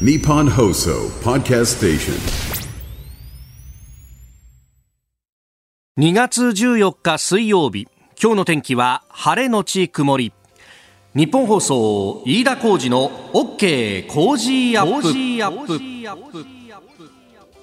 Nippon Hoso Podcast Station. 2月14日水曜日。今日の天気は晴れのち曇り。日本放送飯田浩二の OK 工事アップ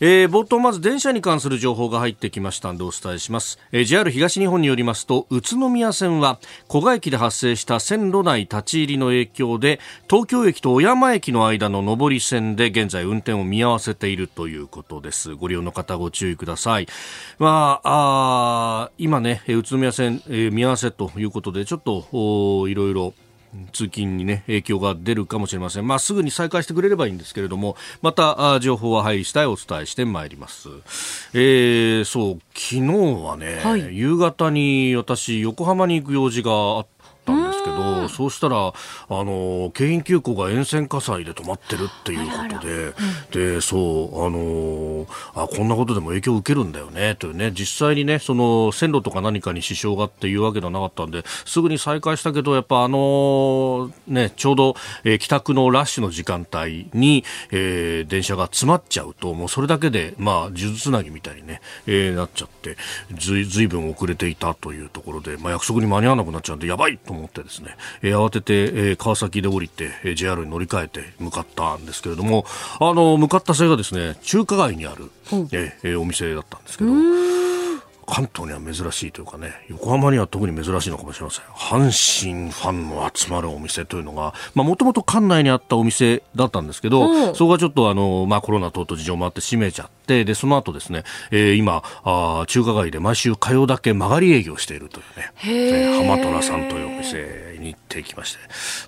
えー、冒頭まず電車に関する情報が入ってきましたのでお伝えします、えー、JR 東日本によりますと宇都宮線は古賀駅で発生した線路内立ち入りの影響で東京駅と小山駅の間の上り線で現在運転を見合わせているということです。ご利用の方ご注意ください。まああ今ね宇都宮線、えー、見合わせということでちょっといろいろ通勤にね影響が出るかもしれません、まあ、すぐに再開してくれればいいんですけれどもまた情報は入り次第お伝えしてまいります、えー、そう昨日はね、はい、夕方に私横浜に行く用事があったんですけどそうしたらあの京浜急行が沿線火災で止まってるっていうことで、でそうあのあこんなことでも影響を受けるんだよねというね。実際にねその線路とか何かに支障がっていうわけではなかったんですぐに再開したけどやっぱあのねちょうど、えー、帰宅のラッシュの時間帯に、えー、電車が詰まっちゃうともうそれだけでまあ数珠つなぎみたいにね、えー、なっちゃってずいずいぶん遅れていたというところで、まあ、約束に間に合わなくなっちゃうんでやばいと思ってですね、えー、慌てて、えー、川崎で降りて、えー、JR に乗り換えて向かったんですけれどもあの向かった先がですね中華街にある、えー、えー、お店だったんですけど。関東には珍しいというかね、横浜には特に珍しいのかもしれません。阪神ファンの集まるお店というのが、まあもともと館内にあったお店だったんですけど、そこがちょっとあの、まあコロナ等々事情もあって閉めちゃって、で、その後ですね、えー、今、あ中華街で毎週火曜だけ曲がり営業しているというね、えー、浜虎さんというお店に行ってきまして、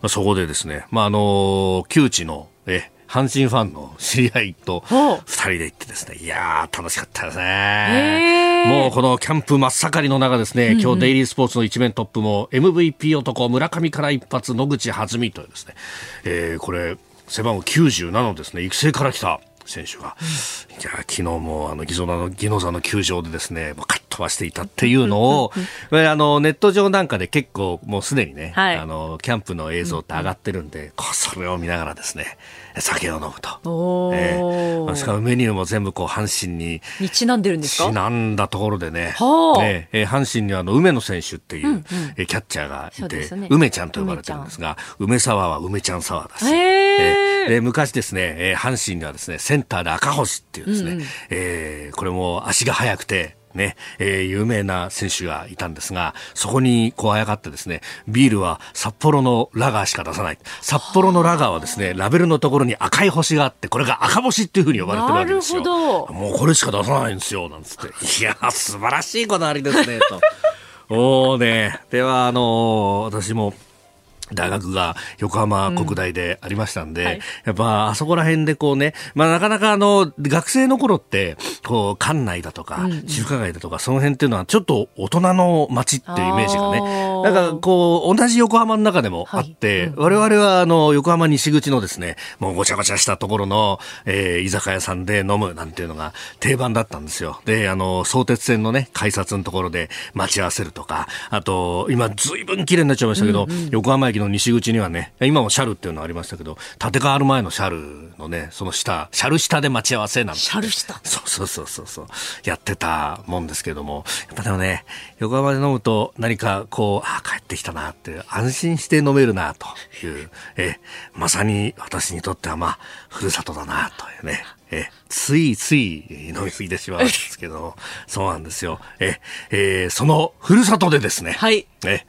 まあ、そこでですね、まああの、旧知の、え阪神ファンの知り合いと二人で行ってですね、いやー、楽しかったですね。もうこのキャンプ真っ盛りの中ですね、今日デイリースポーツの一面トップも MVP 男、村上から一発、野口弾みというですね、えー、これ、背番号97のですね、育成から来た選手が、いや昨日もあのギゾナのギノザの球場でですね、もうカッ飛ばしていたっていうのを、あのネット上なんかで結構もうすでにね、はい、あのキャンプの映像って上がってるんで、それを見ながらですね、酒を飲むと。えー、しかもメニューも全部こう阪神に。にちなんでるんですか？ちなんだところでね。はあ、ねえ。ー、阪神にはあの梅野選手っていう、うんうん、えキャッチャーがいて、ね、梅ちゃんと呼ばれてるんですが、梅沢は梅ちゃん沢だし。えー、で昔ですね、えー、阪神にはですね、センターで赤星っていうですね、うんうん、えー、これも足が速くて、ね、えー、有名な選手がいたんですが、そこにこうあやかってですね、ビールは札幌のラガーしか出さない。札幌のラガーはですね、ラベルのところに赤い星があって、これが赤星っていうふうに呼ばれてるわけですよ。もうこれしか出さないんですよ、なんつって。いや素晴らしいこだわりですね、と。おーね、では、あのー、私も、大学が横浜国大でありましたんで、うんはい、やっぱあそこら辺でこうね、まあなかなかあの、学生の頃って、こう、館内だとか、中華街だとか、その辺っていうのはちょっと大人の街っていうイメージがね、なんかこう、同じ横浜の中でもあって、はいうん、我々はあの、横浜西口のですね、もうごちゃごちゃしたところの、えー、居酒屋さんで飲むなんていうのが定番だったんですよ。で、あの、相鉄線のね、改札のところで待ち合わせるとか、あと、今ずいぶん綺麗になっちゃいましたけど、うんうん、横浜駅の西口にはね、今もシャルっていうのありましたけど、建て替わる前のシャルのね、その下、シャル下で待ち合わせなんて。シャル下 そうそうそうそうそう、やってたもんですけども、やっぱでもね、横浜で飲むと何かこう、ああ、帰ってきたなって安心して飲めるなという、え、まさに私にとってはまあ、ふるさとだなというね。え、ついつい飲みすぎてしまうんですけど、そうなんですよ。え、えー、そのふるさとでですね。はい。え、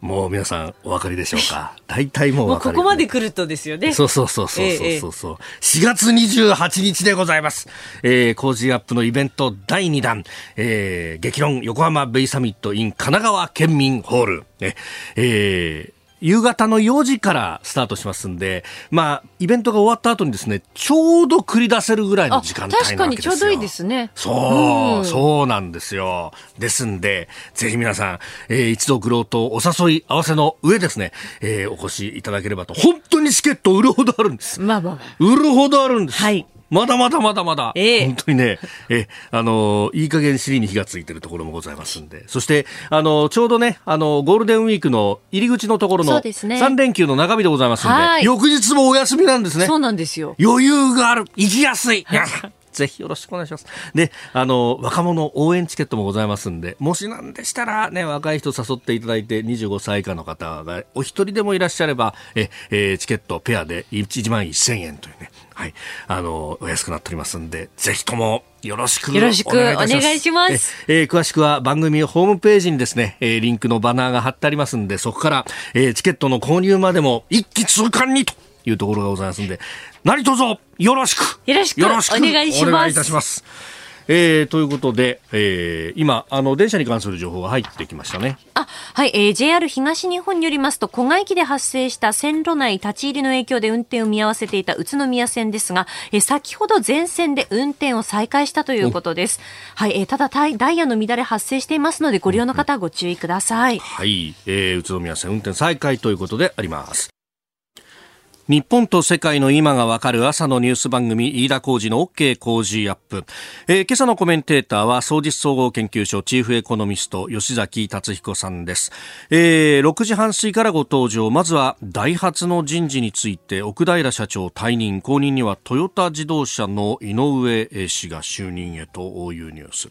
もう皆さんお分かりでしょうか？大体もう分かり、ね、ここまで来るとですよね。そうそうそうそうそうそう、ええ、4月28日でございます。えー、工事アップのイベント第2弾、えー、激論横浜ベイサミット in 神奈川県民ホール。ええー夕方の4時からスタートしますんで、まあ、イベントが終わった後にですね、ちょうど繰り出せるぐらいの時間帯なわけですよ。確かにちょうどいいですね。そう、うん、そうなんですよ。ですんで、ぜひ皆さん、えー、一度グロートお誘い合わせの上ですね、えー、お越しいただければと、本当にチケット売るほどあるんです。まあまあ、まあ、売るほどあるんです。はい。まだまだまだまだ。ええ、本当にね、え、あの、いい加減尻に火がついてるところもございますんで。そして、あの、ちょうどね、あの、ゴールデンウィークの入り口のところの3連休の中日でございますんで、でね、翌日もお休みなんですね。そうなんですよ。余裕がある。行きやすい。ぜひよろしくお願いします。で、あの、若者応援チケットもございますんで、もしなんでしたらね、若い人誘っていただいて、25歳以下の方がお一人でもいらっしゃれば、え、えー、チケットペアで1万1000円というね、はい、あの、お安くなっておりますんで、ぜひともよろしくよろしくお願いします。ええー、詳しくは番組ホームページにですね、えー、リンクのバナーが貼ってありますんで、そこから、えー、チケットの購入までも一気通貫にというところがございますんで、何卒よろしくよろしくお願いします。お願いいたします。えー、ということで、えー、今、あの、電車に関する情報が入ってきましたね。あ、はい、えー、JR 東日本によりますと、小賀駅で発生した線路内立ち入りの影響で運転を見合わせていた宇都宮線ですが、えー、先ほど全線で運転を再開したということです。はい、えー、ただダイヤの乱れ発生していますので、ご利用の方はご注意ください。はい、えー、宇都宮線運転再開ということであります。日本と世界の今がわかる朝のニュース番組飯田浩二の OK 工事アップ、えー、今朝のコメンテーターは総実総合研究所チーフエコノミスト吉崎達彦さんです、えー、6時半過ぎからご登場まずはダイハツの人事について奥平社長退任後任にはトヨタ自動車の井上氏が就任へというニュース、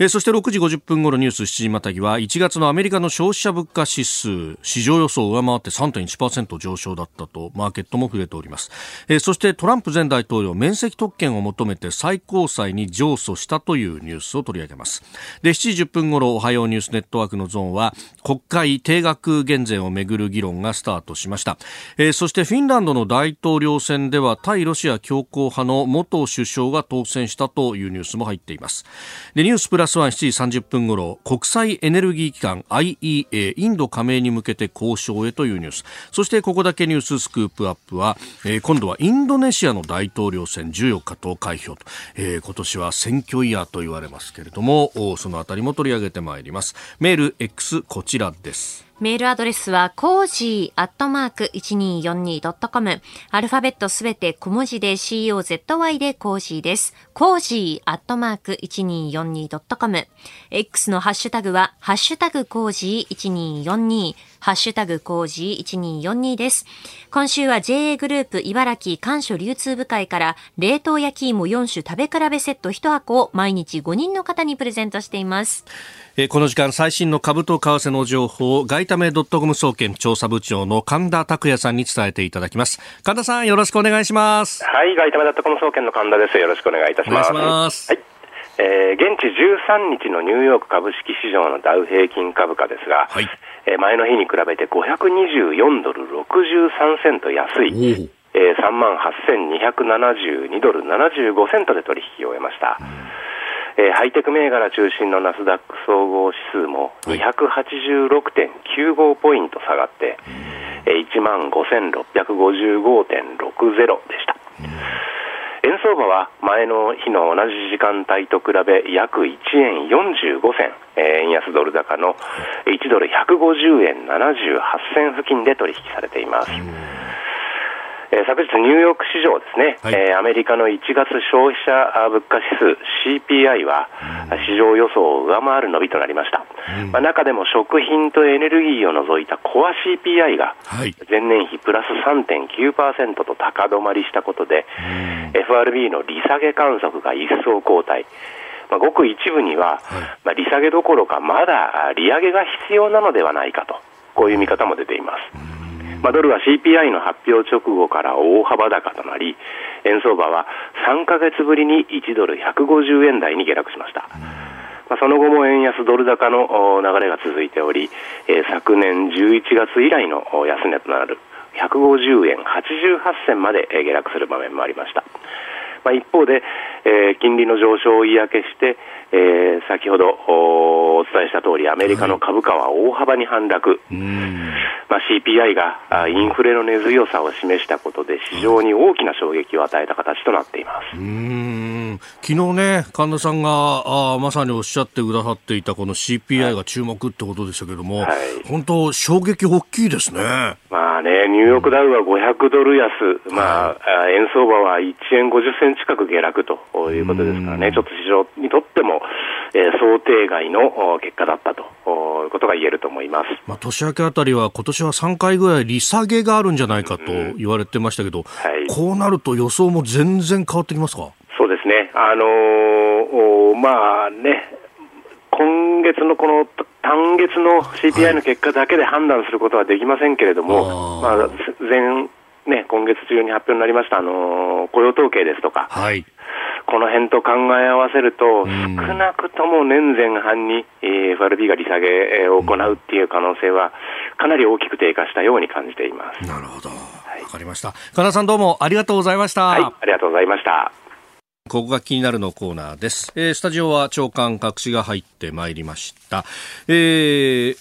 えー、そして6時50分頃ニュース7時またぎは1月のアメリカの消費者物価指数市場予想を上回って3.1%上昇だったとマーケットとも触れております、えー、そしてトランプ前大統領免責特権を求めて最高裁に上訴したというニュースを取り上げます。で7時10分頃おはようニュースネットワークのゾーンは国会定額減税をめぐる議論がスタートしました、えー、そしてフィンランドの大統領選では対ロシア強硬派の元首相が当選したというニュースも入っています。でニュースプラスワン7時30分頃国際エネルギー機関 IEA インド加盟に向けて交渉へというニュース。そしてここだけニューススクープアップ。プは、えー、今度はインドネシアの大統領選14日投開票と、えー、今年は選挙イヤーと言われますけれどもそのあたりも取り上げてまいりますメール X こちらですメールアドレスは、コージーアットマーク 1242.com。アルファベットすべて小文字で COZY で cozy です。 cozy アットマーク 1242.com。X のハッシュタグは、ハッシュタグコージー1242。ハッシュタグコージー1242です。今週は JA グループ茨城官所流通部会から冷凍焼き芋4種食べ比べセット1箱を毎日5人の方にプレゼントしています。えー、この時間最新の株と為替の情報を外為ドットコム総研調査部長の神田拓也さんに伝えていただきます神田さんよろしくお願いしますはい外為ドットコム総研の神田ですよろしくお願いいたしますはい。えー、現地13日のニューヨーク株式市場のダウ平均株価ですが、はい。えー、前の日に比べて524ドル63セント安い、えー、3万8272ドル75セントで取引を終えました。えー、ハイテク銘柄中心のナスダック総合指数も286.95ポイント下がって、えー、1万5655.60でした。円相場は前の日の同じ時間帯と比べ約1円45銭、円安ドル高の1ドル150円78銭付近で取引されています。えー、昨日、ニューヨーク市場ですね、はい、えー、アメリカの1月消費者物価指数 CPI は、市場予想を上回る伸びとなりました、うん、まあ、中でも食品とエネルギーを除いたコア CPI が前年比プラス3.9%と高止まりしたことで、うん、FRB の利下げ観測が一層後退。まあ、ごく一部には、まあ、利下げどころかまだ利上げが必要なのではないかとこういう見方も出ています。まあ、ドルは CPI の発表直後から大幅高となり、円相場は3か月ぶりに1ドル150円台に下落しました。まあ、その後も円安ドル高の流れが続いており、えー、昨年11月以来の安値となる150円88銭まで下落する場面もありました。まあ、一方で、えー、金利の上昇を嫌気して、えー、先ほどお伝えした通り、アメリカの株価は大幅に反落、はい、まあ、CPI がインフレの根強さを示したことで、市場に大きな衝撃を与えた形となっています。うん。昨日ね、神田さんがあまさにおっしゃってくださっていたこの CPI が注目ってことでしたけれども、はい、本当、衝撃大きいですね。まあね、ニューヨークダウは500ドル安、まあ、円相場は1円50銭近く下落ということですからね、ちょっと市場にとっても、えー、想定外の結果だったということが言えると思います。まあ、年明けあたりは今年は3回ぐらい利下げがあるんじゃないかと言われてましたけど、うんはい、こうなると予想も全然変わってきますか？そうですね。あのー、まあね、今月のこの単月の CPI の結果だけで判断することはできませんけれども、はい、まあ、前、ね、今月中に発表になりました、あのー、雇用統計ですとか、はい、この辺と考え合わせると、少なくとも年前半に FRB が利下げを行うっていう可能性は、かなり大きく低下したように感じています。なるほど。わ、かりました。金田さんどうもありがとうございました。はい、ありがとうございました。ここが気になるのコーナーです。えー、スタジオは長官隠しが入ってまいりました。えー、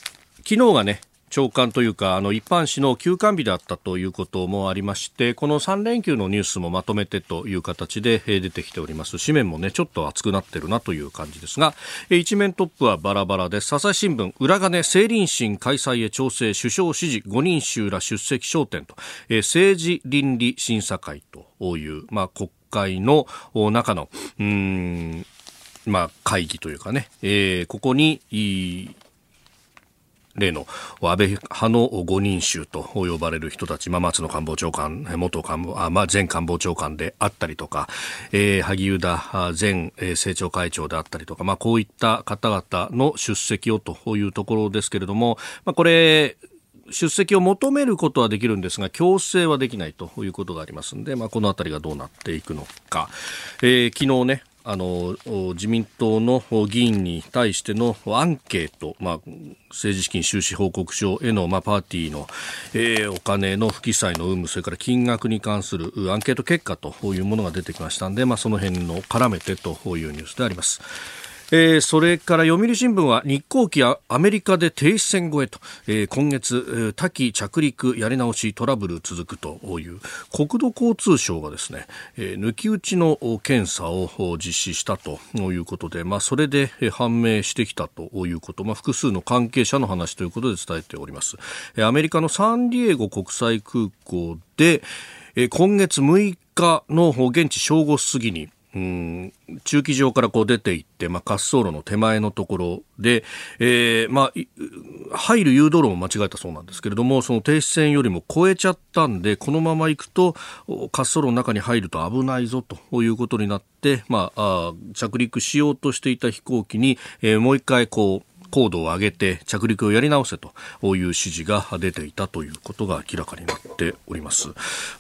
昨日がね、長官というか、あの、一般紙の休館日だったということもありまして、この3連休のニュースもまとめてという形で出てきております。紙面もね、ちょっと熱くなってるなという感じですが、一面トップはバラバラです。朝日新聞、裏金政倫審開催へ調整、首相指示、5人衆ら出席焦点と、政治倫理審査会という、まあ、国会の中の、うん、まあ、会議というかね、えー、ここに、例の安倍派の5人衆と呼ばれる人たち、まあ、松野官房長官、元官房、あまあ、前官房長官であったりとか、えー、萩生田前政調会長であったりとか、まあ、こういった方々の出席をというところですけれども、まあ、これ、出席を求めることはできるんですが強制はできないということがありますので、まあ、このあたりがどうなっていくのか、えー、昨日ねあの自民党の議員に対してのアンケート、まあ、政治資金収支報告書への、まあ、パーティーの、えー、お金の不記載の有無それから金額に関するアンケート結果というものが出てきましたので、まあ、その辺の絡めてというニュースであります。えー、それから読売新聞は日航機アメリカで停止線越えと、えー、今月多機着陸やり直しトラブル続くという国土交通省がですね、えー、抜き打ちの検査を実施したということで、まあ、それで判明してきたということ、まあ、複数の関係者の話ということで伝えております。アメリカのサンディエゴ国際空港で今月6日の現地正午過ぎにうん。駐機場からこう出ていって、まあ、滑走路の手前のところで、えーまあ、入る誘導路も間違えたそうなんですけれどもその停止線よりも超えちゃったんでこのまま行くと滑走路の中に入ると危ないぞということになって、まあ、あ着陸しようとしていた飛行機に、えー、もう一回こう高度を上げて着陸をやり直せという指示が出ていたということが明らかになっております。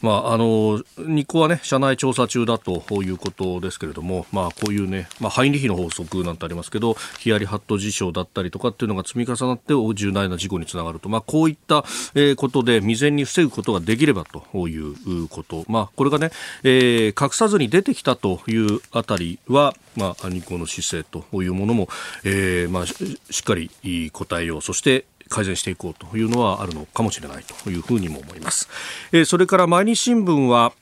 まあ、あの、日光はね、社内調査中だということですけれども、まあ、こういうね、まあ、ハインリヒの法則なんてありますけど、ヒヤリハット事象だったりとかっていうのが積み重なって重大な事故につながると、まあ、こういった、ことで未然に防ぐことができればということ、まあ、これがね、えー、隠さずに出てきたというあたりは、まあ、日光の姿勢というものも、えー、まあ、ししっかり答えよう、そして改善していこうというのはあるのかもしれないというふうにも思います。えー、それから毎日新聞は、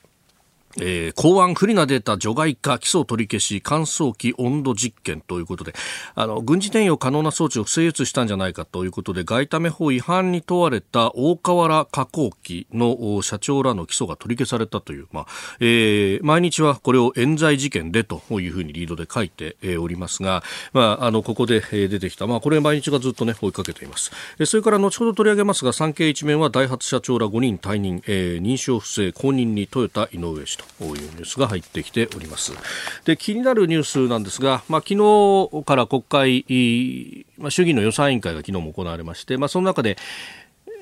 えー、公安不利なデータ除外化、基礎取り消し、乾燥機温度実験ということで、あの、軍事転用可能な装置を不正輸出したんじゃないかということで、外為法違反に問われた大河原加工機の社長らの起訴が取り消されたという、まあ、えー、毎日はこれを冤罪事件でというふうにリードで書いておりますが、まあ、あの、ここで出てきた、まあ、これ毎日がずっとね、追いかけています。それから後ほど取り上げますが、産経一面はダイハツ社長ら5人退任、えー、認証不正、公認にトヨタ井上氏というニュースが入ってきております。で気になるニュースなんですが、まあ、昨日から国会、まあ、衆議院の予算委員会が昨日も行われまして、まあ、その中で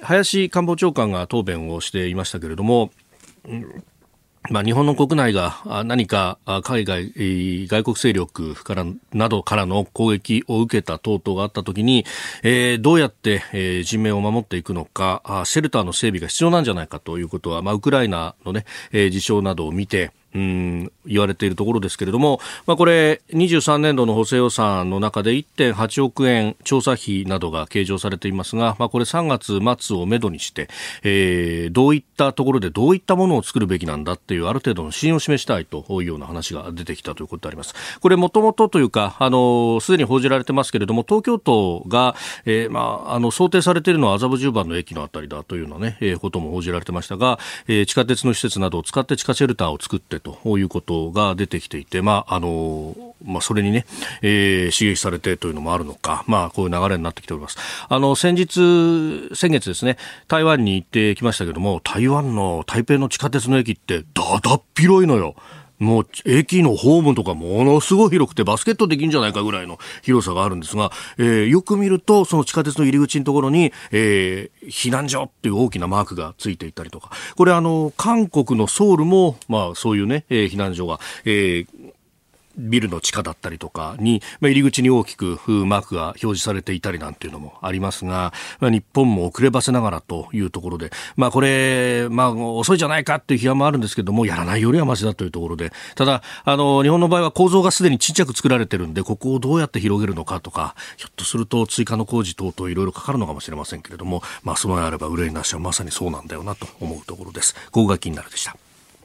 林官房長官が答弁をしていましたけれども、うんまあ、日本の国内が何か海外、外国勢力からなどからの攻撃を受けた等々があったときに、えー、どうやって、えー、人命を守っていくのか、シェルターの整備が必要なんじゃないかということは、まあ、ウクライナのね、えー、事象などを見て、うん言われているところですけれども、まあ、これ、23年度の補正予算の中で1.8億円調査費などが計上されていますが、まあ、これ3月末をめどにして、えー、どういったところでどういったものを作るべきなんだっていうある程度の信用を示したいというような話が出てきたということであります。これもともとというか、あの、すでに報じられてますけれども、東京都が、えー、まあ、あの、想定されているのは麻布十番の駅のあたりだというようなね、えー、ことも報じられてましたが、えー、地下鉄の施設などを使って地下シェルターを作ってということが出てきていて、まあ、あの、まあ、それにね、えー、刺激されてというのもあるのか、まあ、こういう流れになってきております。あの、先日、先月ですね、台湾に行ってきましたけども、台湾の台北の地下鉄の駅ってだだっ広いのよ。もう駅のホームとかものすごい広くてバスケットできるんじゃないかぐらいの広さがあるんですが、えー、よく見るとその地下鉄の入り口のところに、えー、避難所っていう大きなマークがついていたりとか、これあの、韓国のソウルも、まあそういうね、えー、避難所が、えー、ビルの地下だったりとかに、まあ、入り口に大きくマークが表示されていたりなんていうのもありますが、まあ、日本も遅ればせながらというところで、まあ、これ、まあ、遅いじゃないかっていう批判もあるんですけども、やらないよりはましだというところで、ただ、あの、日本の場合は構造がすでにちっちゃく作られてるんで、ここをどうやって広げるのかとか、ひょっとすると追加の工事等々いろいろかかるのかもしれませんけれども、まあ、備えあれば憂いなしはまさにそうなんだよなと思うところです。ここが気になるでした。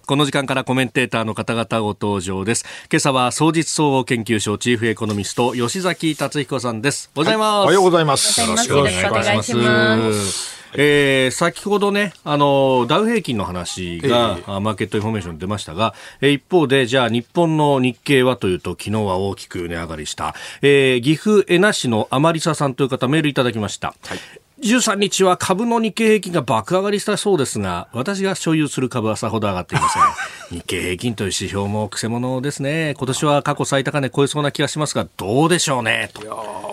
この時間からコメンテーターの方々ご登場です。今朝は双日総合研究所チーフエコノミスト吉崎達彦さんです。おはようございます。はい、おはようございます。よろしくお願いします。えー、先ほどね、あの、ダウ平均の話が、えー、マーケットインフォメーションに出ましたが、えー、一方で、じゃあ日本の日経はというと、昨日は大きく値上がりした、えー、岐阜恵那市のアマリサさんという方メールいただきました。はい13日は株の日経平均が爆上がりしたそうですが、私が所有する株はさほど上がっていません。日経平均という指標もくせ者ですね。今年は過去最高値超えそうな気がしますが、どうでしょうね？いや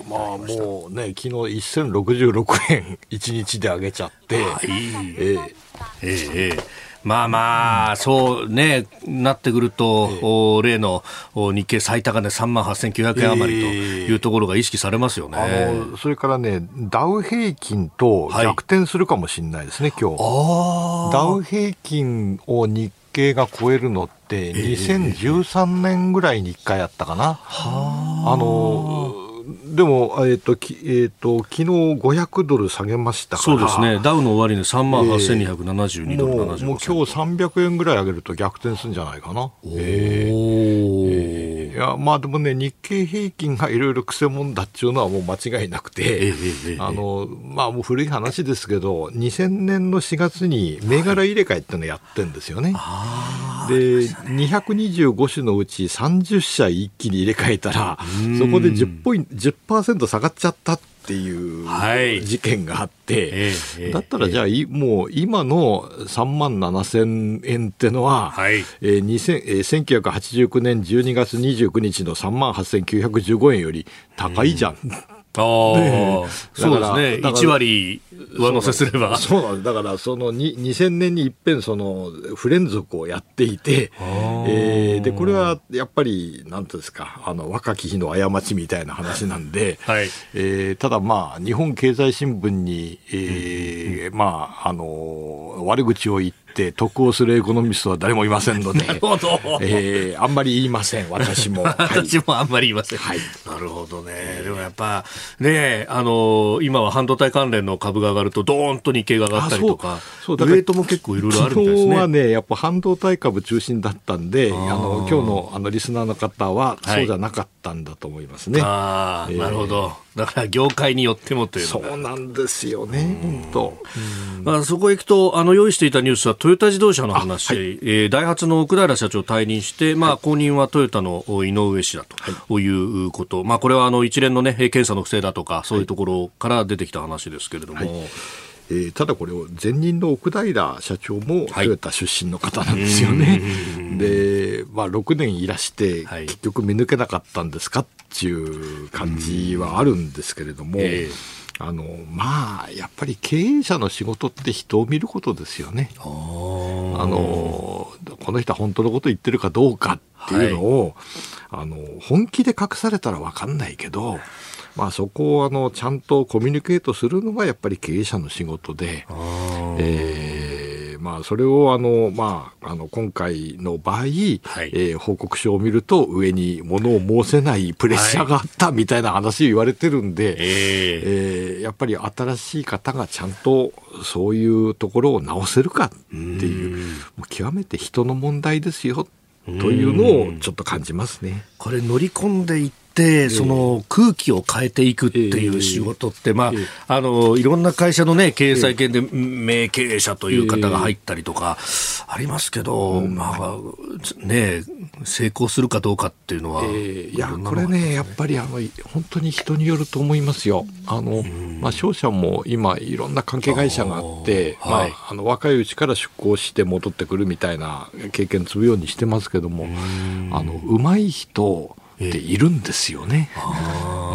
まあもうね、昨日1066円1日で上げちゃって、はい、えー、えー、えーまあまあ、そうね、なってくると、例の日経最高値3万8900円余りというところが意識されますよね。あのそれからね、ダウ平均と逆転するかもしれないですね、はい、今日。ダウ平均を日経が超えるのって、2013年ぐらいに1回あったかな。あのでも、えっ、ー、と、きえっ、ー、と、昨日500ドル下げましたそうですね。ダウの終値3万8272ドル、えー、もう、もう今日300円ぐらい上げると逆転するんじゃないかな。えー、えー、いや、まあでもね、日経平均がいろいろくせ者だっていうのはもう間違いなくて、えー、あの、まあもう古い話ですけど、2000年の4月に銘柄入れ替えってのをやってるんですよね。はい、で、225種のうち30社一気に入れ替えたら、そこで10ポイント、10%下がっちゃったっていう事件があって、はい、だったらじゃあ、もう今の3万7000円ってのは、はい。えー、1989年12月29日の3万8915円より高いじゃん。うんああ、そうですね。1割上乗せすれば。そうなんです。だから、その2000年にいっぺん、その、不連続をやっていて、えー、で、これはやっぱり、なんていうんですか、あの、若き日の過ちみたいな話なんで、はい、えー、ただまあ、日本経済新聞に、えー、うん、まあ、あの、悪口を言って、って得をするエコノミストは誰もいませんので、なるほどえー、あんまり言いません、私も。私もあんまり言いません。はい、なるほどね。でもやっぱ、ね、あの、今は半導体関連の株が上がると、どーんと日経が上がったりとか、そうそうウェイトも結構いろいろあるみたいですね。はね、やっぱ半導体株中心だったんで、あの今日のあのリスナーの方は、そうじゃなかったんだと思いますね。はい、あなるほど。だから業界によってもというそうなんですよね、本当。まあ、そこへ行くと、あの用意していたニュースはトヨタ自動車の話、はい、えー、ダイハツの奥平社長退任して、まあ、後任はトヨタの井上氏だとい。うこと、はい、まあ、これはあの一連の、ね、検査の不正だとか、そういうところから出てきた話ですけれども。はいえー、ただこれを前任の奥平社長もトヨタ出身の方なんですよね。はい、で、まあ、6年いらして、結局見抜けなかったんですかっていう感じはあるんですけれども。えーあのまあやっぱり経営者の仕事って人を見ることですよね。あのこの人は本当のこと言ってるかどうかっていうのを、はい、あの本気で隠されたら分かんないけど、まあ、そこをあのちゃんとコミュニケートするのがやっぱり経営者の仕事で、えーまあ、それをあの、まあ、あの今回の場合、はい、えー、報告書を見ると上に物を申せないプレッシャーがあったみたいな話を言われてるんで、はい、えー、やっぱり新しい方がちゃんとそういうところを直せるかっていう、う極めて人の問題ですよというのをちょっと感じますね。これ乗り込んでい、その空気を変えていくっていう仕事って、まあ、あの、いろんな会社のね、経営再建で名経営者という方が入ったりとか、ありますけど、まあ、ね、成功するかどうかっていうのは。いや、これね、やっぱりあの、本当に人によると思いますよ。あの、まあ、商社も今、いろんな関係会社があって、まあ、あの、若いうちから出向して戻ってくるみたいな経験積むようにしてますけども、あの、上手い人、っているんですよね。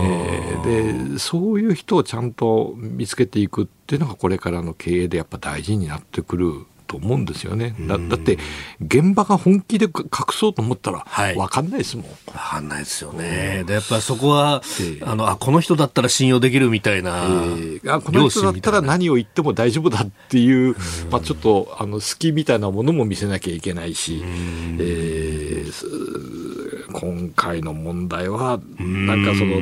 えー、でそういう人をちゃんと見つけていくっていうのがこれからの経営でやっぱ大事になってくると思うんですよね。だだって現場が本気で隠そうと思ったら分かんないですもん。分かんないですよね。でやっぱそこは、えー、あのあこの人だったら信用できるみたいな、えー、あこの人だったら何を言っても大丈夫だっていう、まあ、ちょっとあの好きみたいなものも見せなきゃいけないし、えー、今回の問題は、なんかその、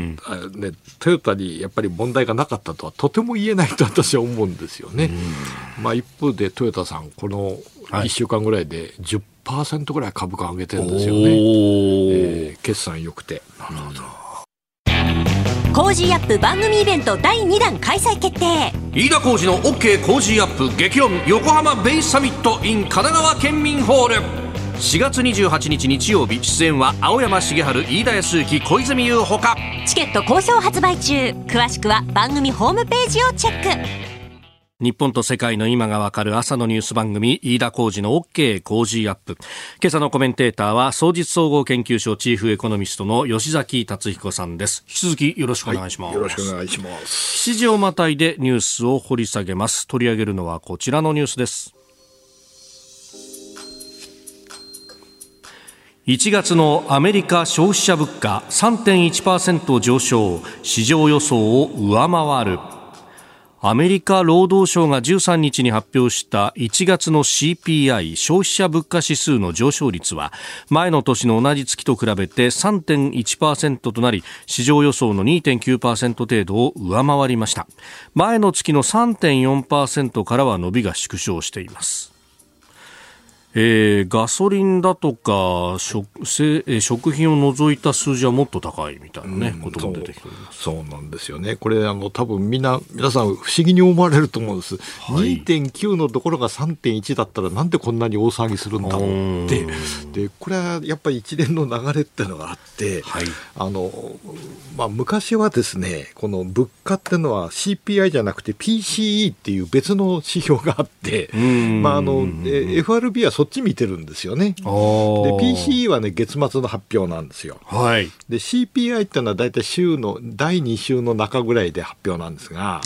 ね、トヨタにやっぱり問題がなかったとはとても言えないと私は思うんですよね。まあ、一方でトヨタさん、この1週間ぐらいで10%ぐらい株価上げてるんですよね。えー、決算良くて。なるほど。 Cozy up 番組イベント第2弾開催決定飯田浩司の OK コージーアップ激論横浜ベイサミット in 神奈川県民ホール4月28日日曜日出演は青山茂春飯田康之小泉優ほか。チケット好評発売中。詳しくは番組ホームページをチェック。日本と世界の今がわかる朝のニュース番組飯田浩二の OK 工事アップ。今朝のコメンテーターは総実総合研究所チーフエコノミストの吉崎達彦さんです。引き続きよろしくお願いします、はい、よろしくお願いします。7時をまたいでニュースを掘り下げます。取り上げるのはこちらのニュースです1月のアメリカ消費者物価3.1%上昇市場予想を上回る。アメリカ労働省が13日に発表した1月の CPI 消費者物価指数の上昇率は前の年の同じ月と比べて3.1%となり市場予想の2.9%程度を上回りました。前の月の3.4%からは伸びが縮小しています。えー、ガソリンだとか食せ食品を除いた数字はもっと高いみたいなね、うん、ことも出てきております。そうなんですよね、これ、あの多分みんな、皆さん、不思議に思われると思うんです、はい、2.9のところが3.1だったら、なんでこんなに大騒ぎするんだろうって、でこれはやっぱり一連の流れっていうのがあって、はい、あのまあ、昔はですね、この物価っていうのは CPI じゃなくて PCE っていう別の指標があって、まあ、あの FRB はそっち見てるんですよね。で PCE はね月末の発表なんですよ。はい、で CPI っていうのは大体週の第2週の中ぐらいで発表なんですが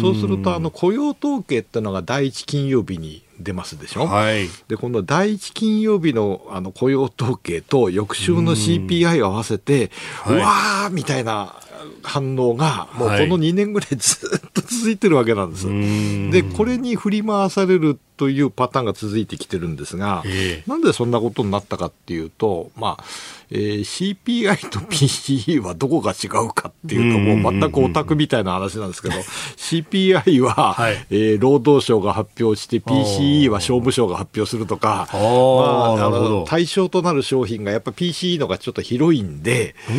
そうするとあの雇用統計っていうのが第1金曜日に出ますでしょ、はい、でこの第1金曜日のあの雇用統計と翌週の CPI を合わせて、うわーみたいな反応が、もうこの2年ぐらいずっと続いてるわけなんです。はい、で、これに振り回されるというパターンが続いてきてるんですが、えー、なんでそんなことになったかっていうと、まあ、えー、CPI と PCE はどこが違うかっていうと、もう全くオタクみたいな話なんですけど、CPI は、はい、えー、労働省が発表して、PCE は商務省が発表するとか、まあ、あの対象となる商品がやっぱ PCE のがちょっと広いんで、え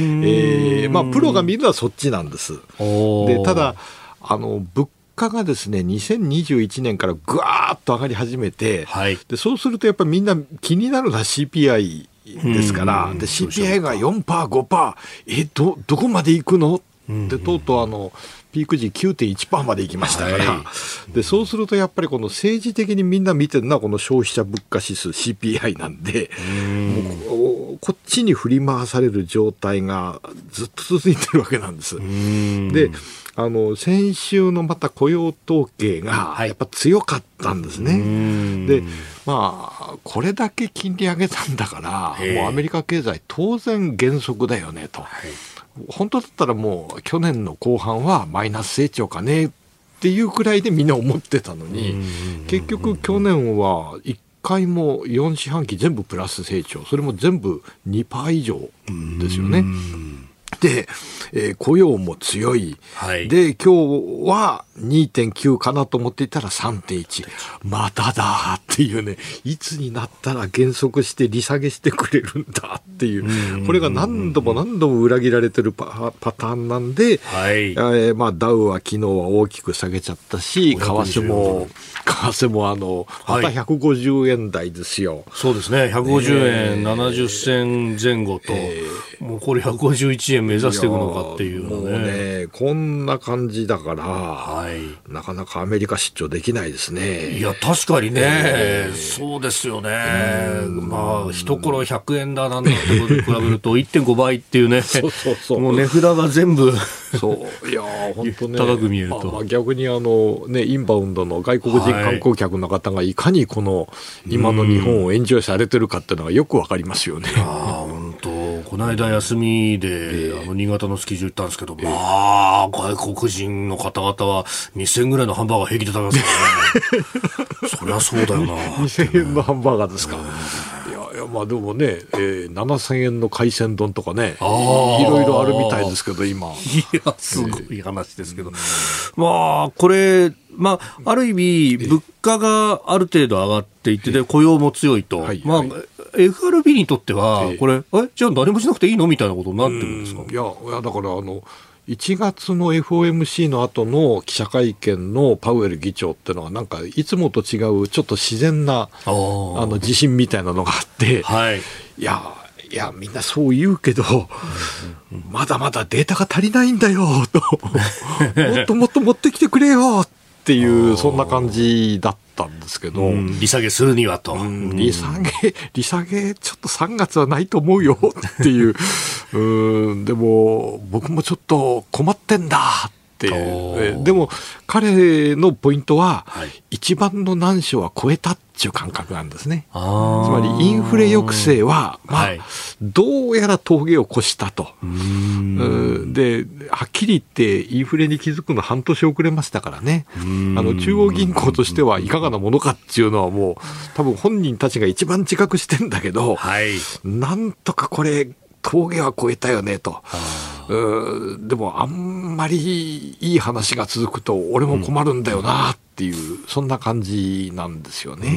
ーまあ、プロが見るのはそっちなんです。でただあの物価がですね2021年からぐわーっと上がり始めて、はい、でそうするとやっぱりみんな気になるのは CPI ですから、で CPI が4%、5%、えど、どこまでいくの？でとうとうあのピーク時9.1%までいきましたから、はい、でそうするとやっぱりこの政治的にみんな見てるのはこの消費者物価指数 CPI なんでもうこっちに振り回される状態がずっと続いてるわけなんです。であの先週のまた雇用統計がやっぱ強かったんですね。はい、でまあこれだけ金利上げたんだからもうアメリカ経済当然減速だよねと。はい。本当だったらもう去年の後半はマイナス成長かねっっていうくらいでみんな思ってたのに、結局去年は1回も4四半期全部プラス成長、それも全部2%以上ですよね。で、えー、雇用も強い。はい、で、今日は2.9かなと思っていたら3.1。まただっていうね、いつになったら減速して利下げしてくれるんだっていう、これが何度も何度も裏切られてるパパターンなんで、はい、えー、まあ、ダウは昨日は大きく下げちゃったし、為替も、為替もあの、また150円台ですよ。はい、そうですね、150円70銭前後と、えー、もうこれ151円目指していくのかっていうもうね、こんな感じだから、はい、なかなかアメリカ出張できないですね。いや、確かにね、えー、そうですよね。まあ、一頃100円だなんだってことに比べると1.5倍っていうね、そうそうそう。もう値札が全部そう、いや、本当ね、高く見えると。まあ、逆にあの、ね、インバウンドの外国人観光客の方がいかにこの、今の日本をエンジョイされてるかっていうのがよくわかりますよね。あ本当この間休みで、あの新潟のスキー場行ったんですけど、まあ、外国人の方々は2000円ぐらいのハンバーガー平気で食べますからね。そりゃそうだよな。2000円のハンバーガーですか。いやいやまあでもね、えー、7000円の海鮮丼とかね、いろいろあるみたいですけど、今。いや、すごい話ですけど。まあ、これ、まあ、ある意味、物価がある程度上がっていて、で雇用も強いと、はい、まあ、FRB にとっては、これ、えじゃあ何もしなくていいの？みたいなことになってるんですか？いや、いやだからあの、1月の FOMC の後の記者会見のパウエル議長っていうのは、なんかいつもと違う、ちょっと自然なあの自信みたいなのがあって、はい、いや、いや、みんなそう言うけど、まだまだデータが足りないんだよ、と。もっともっと持ってきてくれよ、っていう、そんな感じだったんですけど。利下げするにはと。利下げ、利下げ、ちょっと3月はないと思うよっていう。うん、でも、僕もちょっと困ってんだっていう。でも、彼のポイントは、はい、一番の難所は超えたっていう感覚なんですね。つまり、インフレ抑制は、まあ、はい、どうやら峠を越したと。で、はっきり言って、インフレに気づくの半年遅れましたからね。あの、中央銀行としてはいかがなものかっていうのはもう、多分本人たちが一番自覚してんだけど、はい、なんとかこれ、峠は越えたよねと。でもあんまりいい話が続くと俺も困るんだよなっていう、うん、そんな感じなんですよね。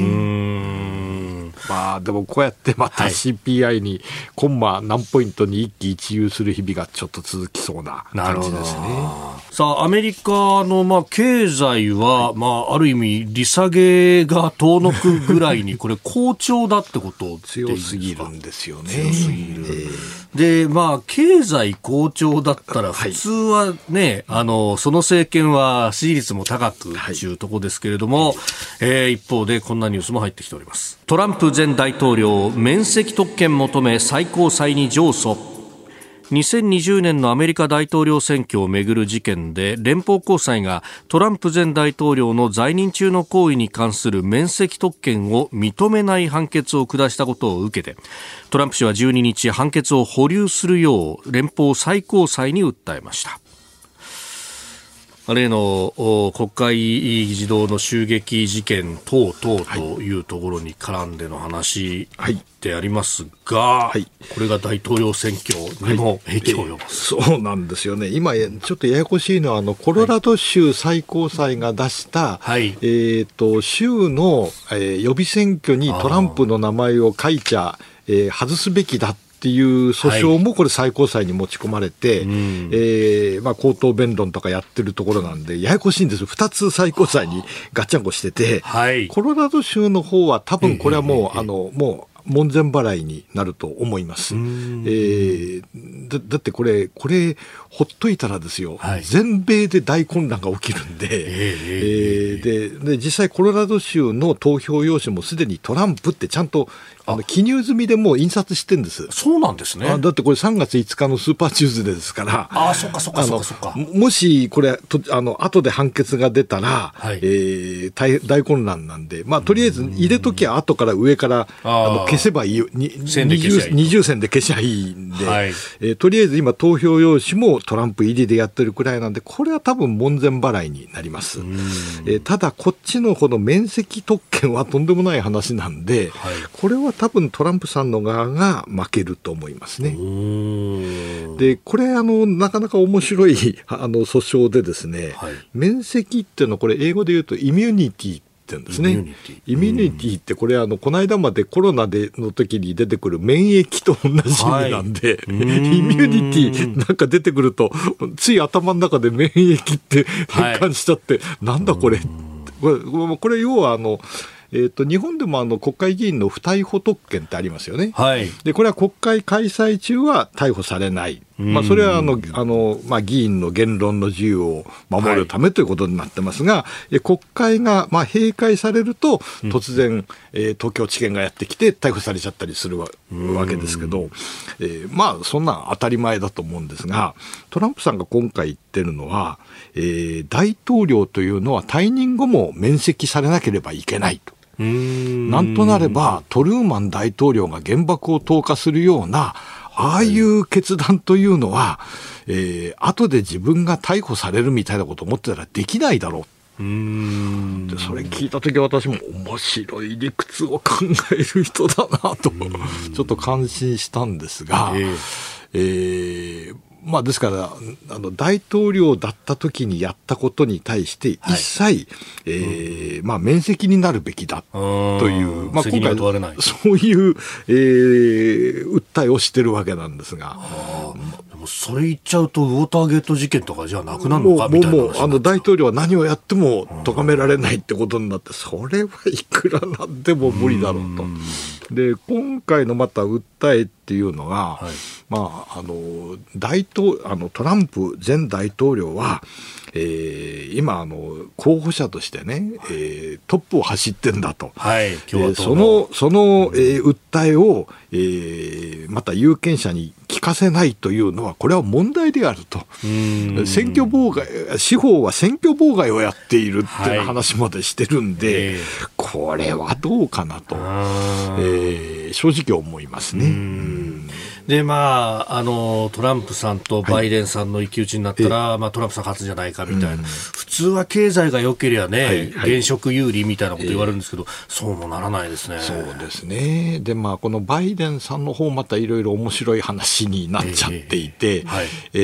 まあでもこうやってまた CPI にコンマ何ポイントに一喜一憂する日々がちょっと続きそうな感じですね。さあアメリカのまあ経済は、まあある意味利下げが遠のくぐらいにこれ好調だってこと強すぎるんですよね。強すぎる。えーで、まあ、経済好調だったら、普通はね、はい、あの、その政権は支持率も高くというところですけれども、はい、えー、一方でこんなニュースも入ってきております。トランプ前大統領、免責特権求め最高裁に上訴。2020年のアメリカ大統領選挙をめぐる事件で連邦高裁がトランプ前大統領の在任中の行為に関する免責特権を認めない判決を下したことを受けてトランプ氏は12日判決を保留するよう連邦最高裁に訴えました。例の国会議事堂の襲撃事件等々というところに絡んでの話でありますが、はい、これが大統領選挙にも影響を及ぼす、はい、そうなんですよね、今、ちょっとややこしいのは、あのコロラド州最高裁が出した、はい、えーと、州の、えー、予備選挙にトランプの名前を書いちゃ、えー、外すべきだっていう訴訟もこれ最高裁に持ち込まれて、はい、えー、まあ、口頭弁論とかやってるところなんで、ややこしいんです2つ最高裁にガッチャンコしてて、はい、コロラド州の方は多分これはもう、あの、もう、門前払いになると思います。えー、だだってこれ、これ、ほっといたらですよ、はい、全米で大混乱が起きるんで、えー、えー、でで、実際コロラド州の投票用紙もすでにトランプってちゃんとあの記入済みでもう印刷してんです。そうなんですね。だってこれ3月5日のスーパーチューズデーですから。ああ、そっかそっかそっか。もしこれ、とあの、後で判決が出たら、はい、えー、大大混乱なんで、まあ、とりあえず入れときゃ後から上から、あの消消せばいいよ、二重線で消しゃいい二重線で消しゃいいんで、はいえーとりあえず今、投票用紙もトランプ入りでやってるくらいなんで、これは多分門前払いになります。えーただ、こっちのこの面積特権はとんでもない話なんで、はいこれは多分トランプさんの側が負けると思いますね。うんで、これ、あの、なかなか面白い、あの、訴訟でですね、はい面積っていうのは、これ、英語で言うと、イミュニティって言うんですね。イミュニティイミュニティって、これ、あの、この間までコロナでの時に出てくる免疫と同じ意味なんで、はいうんイミュニティなんか出てくると、つい頭の中で免疫って変換しちゃって、なんだこれ。これ、これ要は、あの、えっ、と、日本でもあの、国会議員の不逮捕特権ってありますよね。はい。でこれは国会開催中は逮捕されない、まあ、それはあのあの、まあ、議員の言論の自由を守るためということになってますが、え国会がまあ閉会されると、突然、えー東京地検がやってきて、逮捕されちゃったりするわわけですけど、えーまあ、そんなん当たり前だと思うんですが、トランプさんが今回言ってるのは、えー大統領というのは退任後も免責されなければいけないと。うん。なんとなれば、トルーマン大統領が原爆を投下するような、ああいう決断というのは、えー後で自分が逮捕されるみたいなことを思ってたらできないだろう。うん。でそれ聞いたとき私も面白い理屈を考える人だなと、ちょっと感心したんですが、え。えーまあですから、あの、大統領だった時にやったことに対して、一切、えーまあ面積になるべきだという、まあ責任は問われないそういう、えー訴えをしてるわけなんですが。それ言っちゃうと、ウォーターゲート事件とかじゃなくなるのか？みたいなもう、もう。話あの、大統領は何をやっても咎められないってことになって、それはいくらなんでも無理だろうと。で、今回のまた訴えっていうのが、はい。まあ、あの、大統、あの、トランプ前大統領は、えー今、あの、候補者としてね、えートップを走ってんだと。はい、共和で党その、その、えー訴えを、えーまた有権者に聞かせないというのは、これは問題であると。うん。選挙妨害、司法は選挙妨害をやっているっていうはい話までしてるんで、ええこれはどうかなと、えー正直思いますね。で、まあ、あの、トランプさんとバイデンさんの一騎打ちになったら、まあ、トランプさん勝つんじゃないかみたいな。普通は経済が良ければね、はいはい現職有利みたいなこと言われるんですけど、そうもならないですね。そうですね。で、まあ、このバイデンさんの方またいろいろ面白い話になっちゃっていて、ええはいえ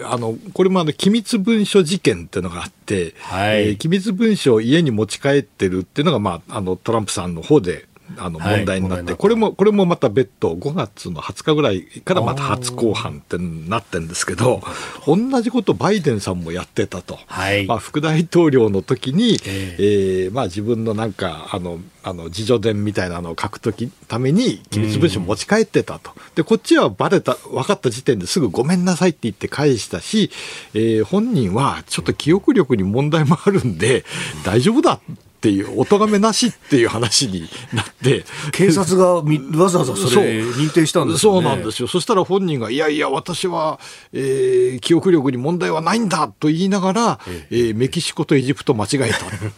ーあの、これもあの、機密文書事件っていうのがあって、はいえー機密文書を家に持ち帰ってるっていうのが、まあ、あの、トランプさんの方で、あのはい。問題になって、問題になったこれも、これもまた別途、5月の20日ぐらいからまた初公判ってなってるんですけど、同じことバイデンさんもやってたと。はい。まあ、副大統領の時に、ええ。ーまあ、自分のなんか、あの、あの、自助伝みたいなのを書くとき、ために、機密文書を持ち帰ってたと。で、こっちはバレた、分かった時点ですぐごめんなさいって言って返したし、えー本人はちょっと記憶力に問題もあるんで、大丈夫だっていう、お咎めなしっていう話になって、警察がみわざわざそれ認定したんですよね。そうなんですよ。そしたら本人が、いやいや、私は、えー記憶力に問題はないんだと言いながら、えーメキシコとエジプト間違え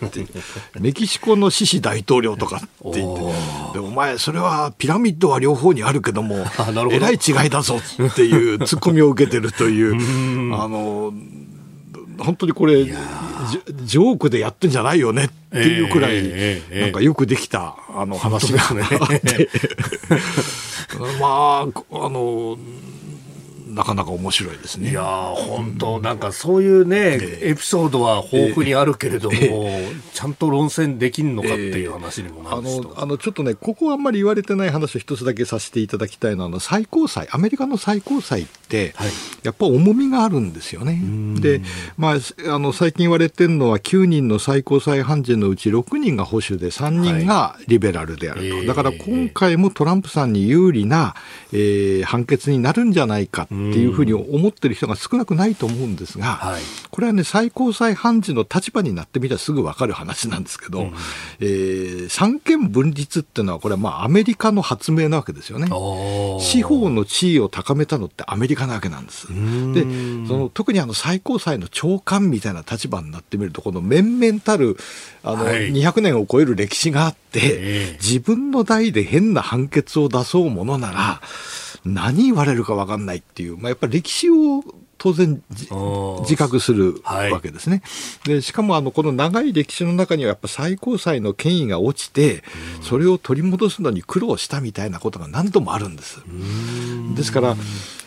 たって。メキシコのシシ大統領とかって言って。お、前、それはピラミッドは両方にあるけども ど。えらい違いだぞっていうツッコミを受けてるという、あの、本当にこれ、ジョークでやってんじゃないよねっていうくらい、なんかよくできたあの話があって、まあ、あの、なかなか面白いですね。いやー本当なんかそういうね、エピソードは豊富にあるけれども、ちゃんと論戦できんのかっていう話にもなあるしと。の、あの、ちょっとね、ここはあんまり言われてない話を一つだけさせていただきたいのは、あの、最高裁、アメリカの最高裁って、はい。やっぱ重みがあるんですよね。で、まあ、あの、最近言われてるのは、9人の最高裁判事のうち6人が保守で、3人がリベラルであると。はいだから今回もトランプさんに有利な、えー判決になるんじゃないかっていうふうに思ってる人が少なくないと思うんですが、はい。これはね、最高裁判事の立場になってみたらすぐ分かる話話なんですけど、うん、えー、三権分立っていうのは、これはまあアメリカの発明なわけですよね。司法の地位を高めたのってアメリカなわけなんです。で、その特にあの最高裁の長官みたいな立場になってみると、この面々たるあの、はい、200年を超える歴史があって、自分の代で変な判決を出そうものなら、何言われるか分かんないっていう、まあ、やっぱり歴史を当然自覚するわけですね。はい、でしかもあのこの長い歴史の中にはやっぱ最高裁の権威が落ちて、それを取り戻すのに苦労したみたいなことが何度もあるんです。ですから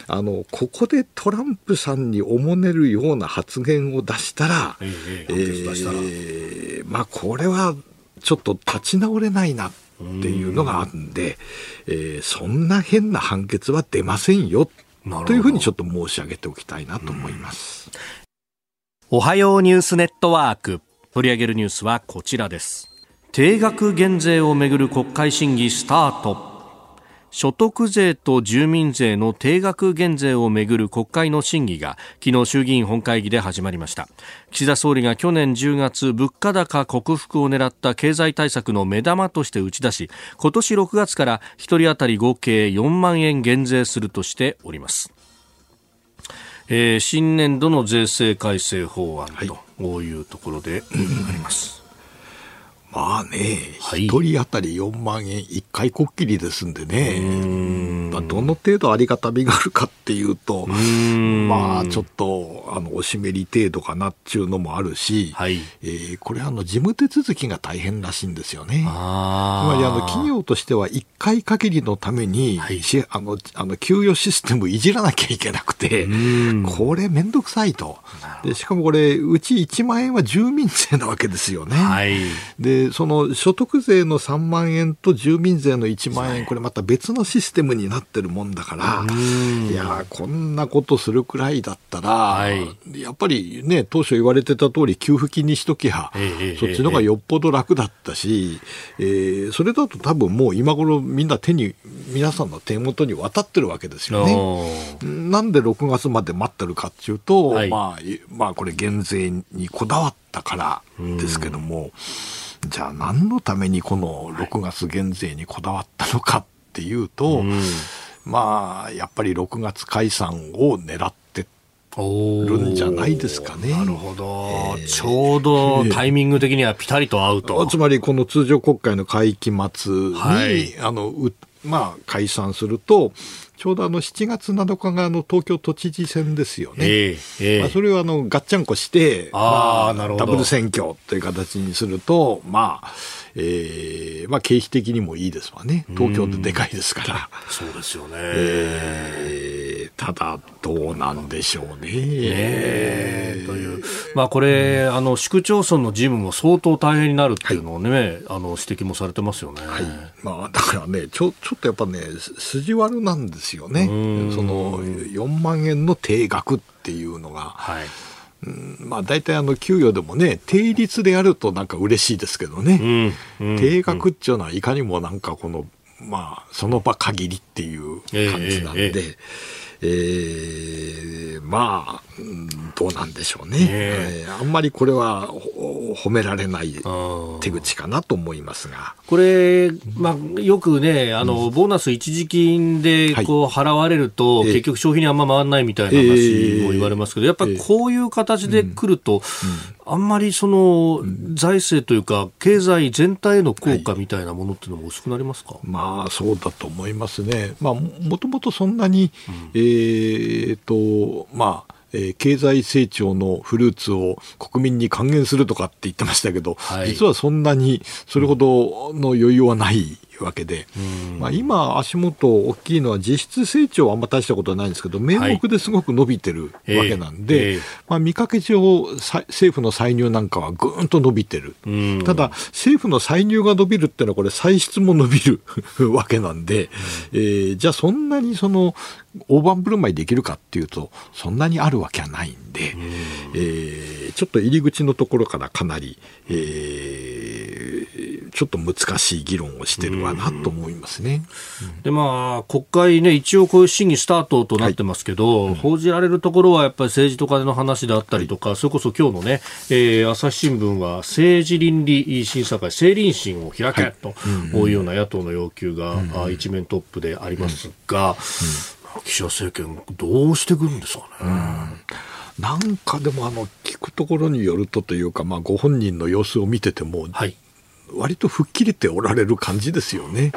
あのここでトランプさんにおもねるような発言を出したら、えー、まあこれはちょっと立ち直れないな。っていうのがあるんで、えー、そんな変な判決は出ませんよというふうにちょっと申し上げておきたいなと思います。おはようニュースネットワーク。取り上げるニュースはこちらです。定額減税をめぐる国会審議スタート所得税と住民税の定額減税をめぐる国会の審議が昨日衆議院本会議で始まりました岸田総理が去年10月物価高克服を狙った経済対策の目玉として打ち出し今年6月から1人当たり合計4万円減税するとしておりますえー、新年度の税制改正法案というところであります。まあね、はい、1人当たり4万円、1回こっきりですんでね、まあ、どの程度ありがたみがあるかっていうと、まあちょっとあのおしめり程度かなっていうのもあるし、はい、えー、これあの、事務手続きが大変らしいんですよね。つまりあの企業としては1回限りのために、はい、あのあの給与システムいじらなきゃいけなくて、これ、めんどくさいと。で、しかもこれ、うち1万円は住民税なわけですよね。はい、でその所得税の3万円と住民税の1万円、これまた別のシステムになってるもんだから、いや、こんなことするくらいだったら、はい、やっぱりね、当初言われてた通り、給付金にしときゃ、えそっちの方がよっぽど楽だったし、えー、それだと多分もう今頃みんな手に、皆さんの手元に渡ってるわけですよね。なんで6月まで待ってるかっていうと、はい、まあ、まあこれ減税にこだわったからですけども、じゃあ何のためにこの6月減税にこだわったのかっていうと、まあ、やっぱり6月解散を狙ってるんじゃないですかね。なるほど、えー、ちょうどタイミング的にはぴたりと合うと。つまり、この通常国会の会期末に、はい、あのまあ、解散すると、ちょうどあの7月7日があの東京都知事選ですよね。えーえー、まあ、それをあのガッチャンコして、あまあ、ダブル選挙という形にすると、まあ、えーまあ、経費的にもいいですわね、東京ってでかいですから。そうですよね、えー、ただ、どうなんでしょうね。ねという、まあ、これ、うん、あの市区町村の事務も相当大変になるっていうのをね、はい、あの指摘もされてますよね。はい。まあ、だからねちょ、ちょっとやっぱね、筋悪なんですよね、その4万円の定額っていうのが。はい。まあ、大体あの給与でもね、定率でやるとなんか嬉しいですけどね、うんうん、定額っていうのはいかにもなんかこの、まあ、その場限りっていう感じなんで、えーえーえー、まあ、どうなんでしょうね、え。ー、あんまりこれは褒められない手口かなと思いますが。これ、まあ、よくね、あの、うん、ボーナス一時金でこう払われると、はい、結局、消費にあんま回らないみたいな話も言われますけど、やっぱりこういう形で来ると、あんまりその財政というか、経済全体への効果みたいなものっていうのも薄くなりますか、はい、まあ、そうだと思いますね。まあ、もともとそんなに、うん、えー、と、まあ、えー、経済成長のフルーツを国民に還元するとかって言ってましたけど、はい、実はそんなにそれほどの余裕はないわけで、まあ、今、足元大きいのは実質成長はあんま大したことはないんですけど、名目ですごく伸びてるわけなんで、はいえーえ。ー、まあ、見かけ上、政府の歳入なんかはぐーんと伸びてる、ただ、政府の歳入が伸びるっていうのは、これ、歳出も伸びる わけなんで、えー、じゃあ、そんなにその大盤振る舞いできるかっていうと、そんなにあるわけはないんで、えー、ちょっと入り口のところからかなり、えー、ちょっと難しい議論をしてるわなと思いますね。で、まあ、国会ね、一応こういう審議スタートとなってますけど、はい、報じられるところはやっぱり政治と金の話であったりとか、はい、それこそ今日のね、えー、朝日新聞は政治倫理審査会、政倫審を開け、というような野党の要求が、うん、一面トップでありますが、岸田政権、どうしてくるんですかね。なんかでもあの聞くところによるとというか、まあ、ご本人の様子を見てても、はい、割と吹っ切れておられる感じですよね。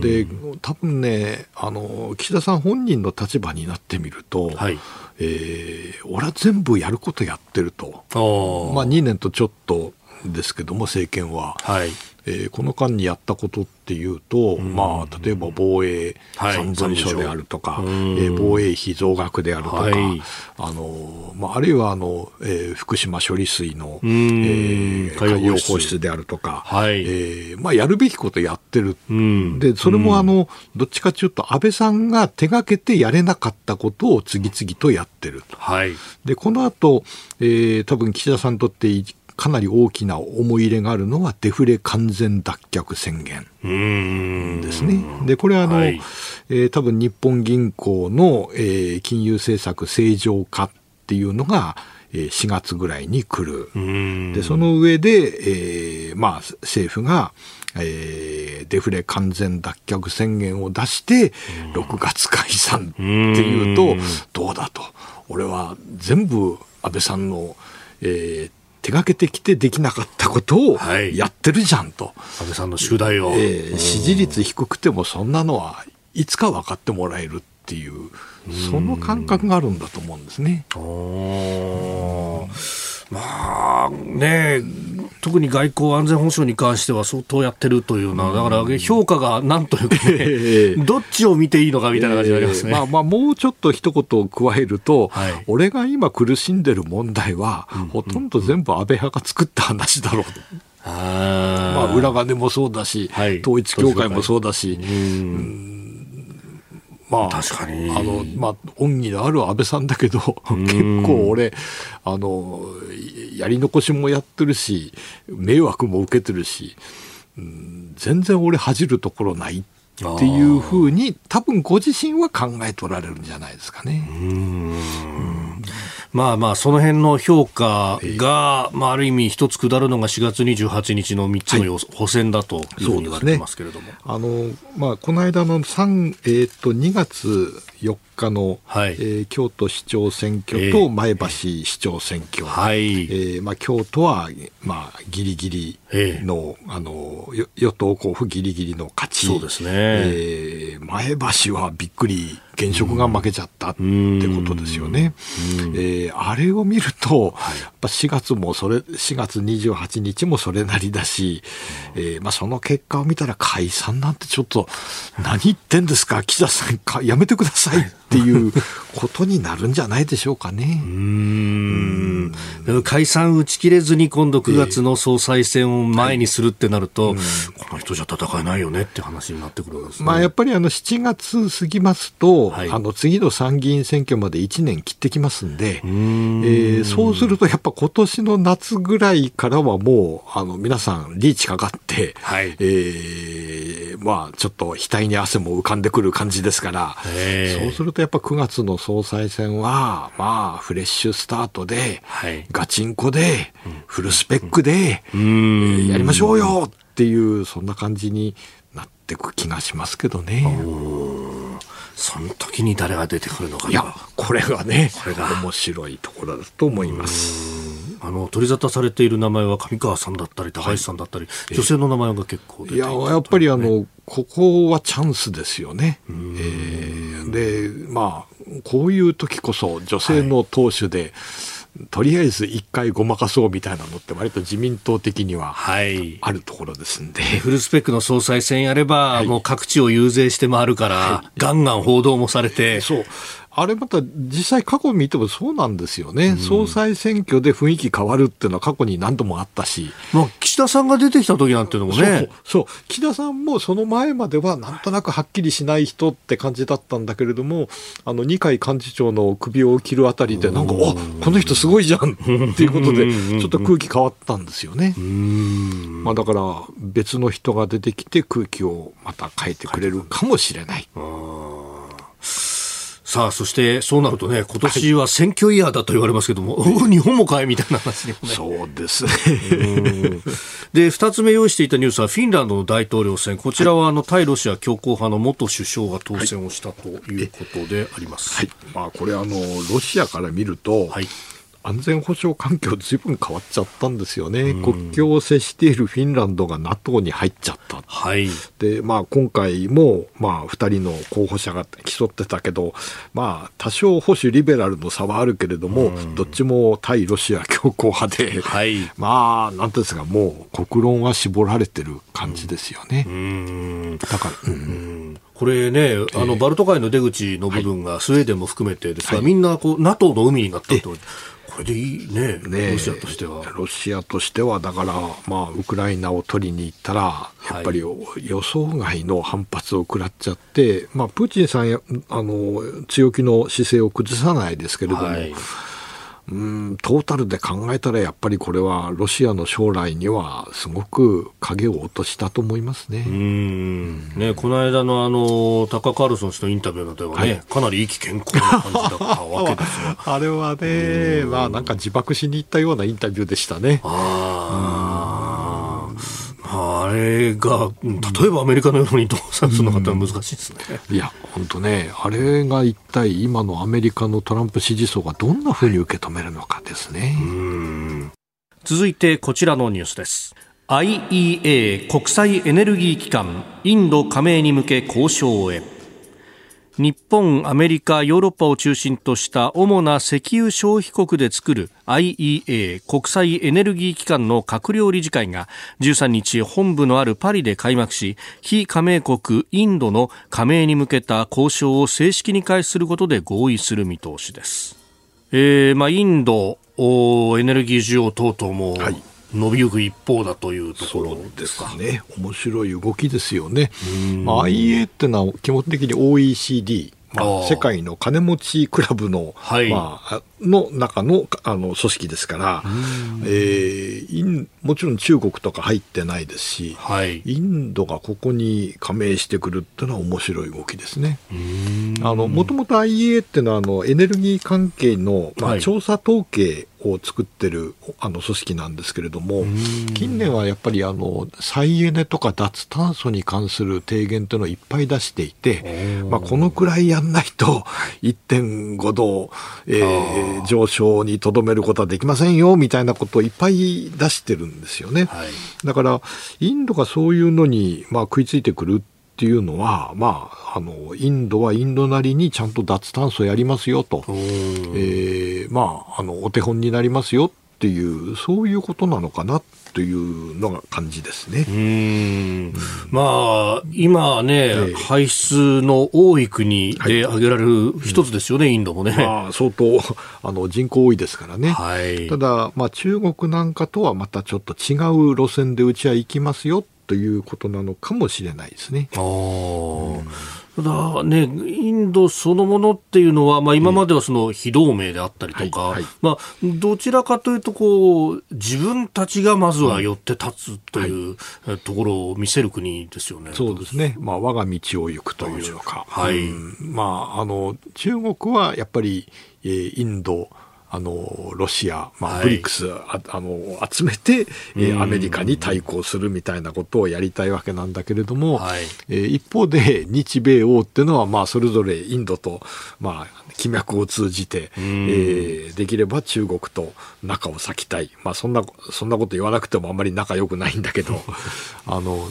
で多分ねあの岸田さん本人の立場になってみると、はい、えー、俺は全部やることやってると、まあ、2年とちょっとですけども政権は、はい、えー、この間にやったことっていうと、うん、まあ、例えば防衛三文書であるとか、はい、えー、防衛費増額であるとか、はい、あのまあ、あるいはあの、えー、福島処理水の、えー、海洋放出。であるとか、はい、えー、まあ、やるべきことやってる、でそれもあのどっちかというと安倍さんが手がけてやれなかったことを次々とやってると。はい、でこの後、えー、多分岸田さんにとってかなり大きな思い入れがあるのはデフレ完全脱却宣言ですね。でこれはあの、はい、えー、多分日本銀行の、えー、金融政策正常化っていうのが4月ぐらいに来る。でその上で、えーまあ、政府がえー、デフレ完全脱却宣言を出して、6月解散っていうと、どうだと。俺は全部安倍さんの、えー、手がけてきてできなかったことをやってるじゃんと、はい、安倍さんの宿題を、えー、支持率低くてもそんなのはいつか分かってもらえるっていうその感覚があるん。だと思うんですね。まあね、特に外交安全保障に関しては相当やってるというな、だから評価がなんというか、ね、どっちを見ていいのかみたいな感じがありますね、えー、まあ、まあもうちょっと一言を加えると、はい、俺が今苦しんでる問題は、うん、ほとんど全部安倍派が作った話だろうと。あまあ、裏金もそうだし、はい、統一教会もそうだし、うんまあ、確かに。あの、まあ、恩義のある安倍さんだけど、結構俺、あの、やり残しもやってるし、迷惑も受けてるし、うん、全然俺恥じるところないっていうふうに、多分ご自身は考えとられるんじゃないですかね。うんまあまあ、その辺の評価が、まあ、ある意味一つ下るのが4月28日の3つの、はい、補選だというふうに言われてますけれども。ね、あの、まあ、この間の3、えっ、ー、と、2月4日の、はい、えー、京都市長選挙と前橋市長選挙。はい。えー、まあ、京都は、まあ、ギリギリの、あの、与党候補ギリギリの勝ち。そうですね。えー、前橋はびっくり現職が負けちゃったってことですよね。えー、あれを見ると、やっぱ4月もそれ、4月28日もそれなりだし、えー、まあその結果を見たら解散なんてちょっと、何言ってんですか、岸田さんか、やめてくださいっていうことになるんじゃないでしょうかね。うん。解散打ち切れずに今度9月の総裁選を前にするってなると、はい、この人じゃ戦えないよねって話になってくるんですね。まあやっぱりあの7月過ぎますと、はい、あの次の参議院選挙まで1年切ってきますんで、ん。えー、そうするとやっぱ今年の夏ぐらいからはもうあの皆さんリーチかかって、はい、えー、まあちょっと額に汗も浮かんでくる感じですから、そうするとやっぱ9月の総裁選は、まあフレッシュスタートで、はい、ガチンコで、フルスペックで、うん、やりましょうよっていう、そんな感じになっていく気がしますけどね。その時に誰が出てくるのかいや、これがね、これが。面白いところだと思います。あの取り沙汰されている名前は上川さんだったり高橋さんだったり、はい、女性の名前が結構出ていややっぱりあのここはチャンスですよね。えー、でまあこういう時こそ女性の党首で、はいとりあえず一回ごまかそうみたいなのって割と自民党的にはあるところですんで、はい、フルスペックの総裁選やれば、はい、もう各地を遊説して回るから、はい、ガンガン報道もされて。そうあれまた実際過去見てもそうなんですよね、うん、総裁選挙で雰囲気変わるっていうのは過去に何度もあったし、まあ、岸田さんが出てきた時なんていうのもね。そう岸田さんもその前まではなんとなくはっきりしない人って感じだったんだけれどもあの二階幹事長の首を切るあたりでなんかあこの人すごいじゃんっていうことでちょっと空気変わったんですよね。まあ、だから別の人が出てきて空気をまた変えてくれるかもしれない。さあ、そしてそうなるとね、今年は選挙イヤーだと言われますけども、はい、日本もかいみたいな話にもね。そうですね。で、二つ目用意していたニュースは、フィンランドの大統領選、こちらはあの対ロシア強硬派の元首相が当選をしたということであります。はい、まあ、これあの、ロシアから見ると、はい安全保障環境ずいぶん変わっちゃったんですよね、うん、国境を接しているフィンランドが NATO に入っちゃった、はい、でまあ、今回も、まあ、2人の候補者が競ってたけど、まあ、多少保守リベラルの差はあるけれども、うん、どっちも対ロシア強硬派で、はい、まあ、なんですが、もう国論は絞られてる感じですよね。うん、だから、うん。これね、あのバルト海の出口の部分がスウェーデンも含めてですが、はい、みんなこう NATO の海になったと。これでいいね。ねロシアとしては。ロシアとしては、だから、まあ、ウクライナを取りに行ったら、やっぱり予想外の反発を食らっちゃって、まあ、プーチンさんやあの強気の姿勢を崩さないですけれども、はいうんトータルで考えたらやっぱりこれはロシアの将来にはすごく影を落としたと思いますね。うん。ねこの間のあのタカ・カールソン氏のインタビューなどはね、はい、かなり意気健康な感じだったわけですが あれはね、まあなんか自爆しに行ったようなインタビューでしたね。ああれが、例えばアメリカのようにどうするのかって難しいですね。いや、本当ね、あれが一体今のアメリカのトランプ支持層がどんなふうに受け止めるのかですね。続いてこちらのニュースです。IEA 国際エネルギー機関インド加盟に向け交渉へ。日本、アメリカ、ヨーロッパを中心とした主な石油消費国で作る IEA 国際エネルギー機関の閣僚理事会が13日本部のあるパリで開幕し非加盟国インドの加盟に向けた交渉を正式に開始することで合意する見通しです。えーまあ、インドエネルギー需要等々も、はい伸びゆく一方だというところですか。ね。面白い動きですよね。まあ、IA っていうのは基本的に OECD まあ、世界の金持ちクラブの、はい、まあ、の中のあの組織ですから、えー、もちろん中国とか入ってないですし、はい、インドがここに加盟してくるっていうのは面白い動きですね。もともと IEA っていうのはあのエネルギー関係の、まあ、調査統計を作ってるあの組織なんですけれども、近年はやっぱりあの再エネとか脱炭素に関する提言というのをいっぱい出していて、まあ、このくらいやんないと 1.5度、えー、上昇にとどめることはできませんよみたいなことをいっぱい出してるんですよね。はい、だからインドがそういうのに、まあ、食いついてくるっていうのは、まあ、あのインドはインドなりにちゃんと脱炭素やりますよと、えー、まあ、あのお手本になりますよっていうそういうことなのかなというのが感じですね。うん。まあ、今ね、えー、排出の多い国で挙げられる一つですよね、はい、インドもね。まあ、相当あの人口多いですからね。はい、ただ、まあ、中国なんかとはまたちょっと違う路線でうちは行きますよということなのかもしれないですね。あただね、インドそのものっていうのは、まあ、今まではその非同盟であったりとか、はいはい、まあ、どちらかというとこう、自分たちがまずは寄って立つというところを見せる国ですよね。そうですね、まあ、我が道を行くという。のか、はい、うん、まあ、あの中国はやっぱり、えー、インド、あのロシア、まあ、ブリックス、ああの集めて、えー、アメリカに対抗するみたいなことをやりたいわけなんだけれども、はい、えー、一方で日米欧っていうのは、まあ、それぞれインドと、まあ、気脈を通じて、えー、できれば中国と仲を裂きたい、まあ、そんなそんなこと言わなくてもあんまり仲良くないんだけど あの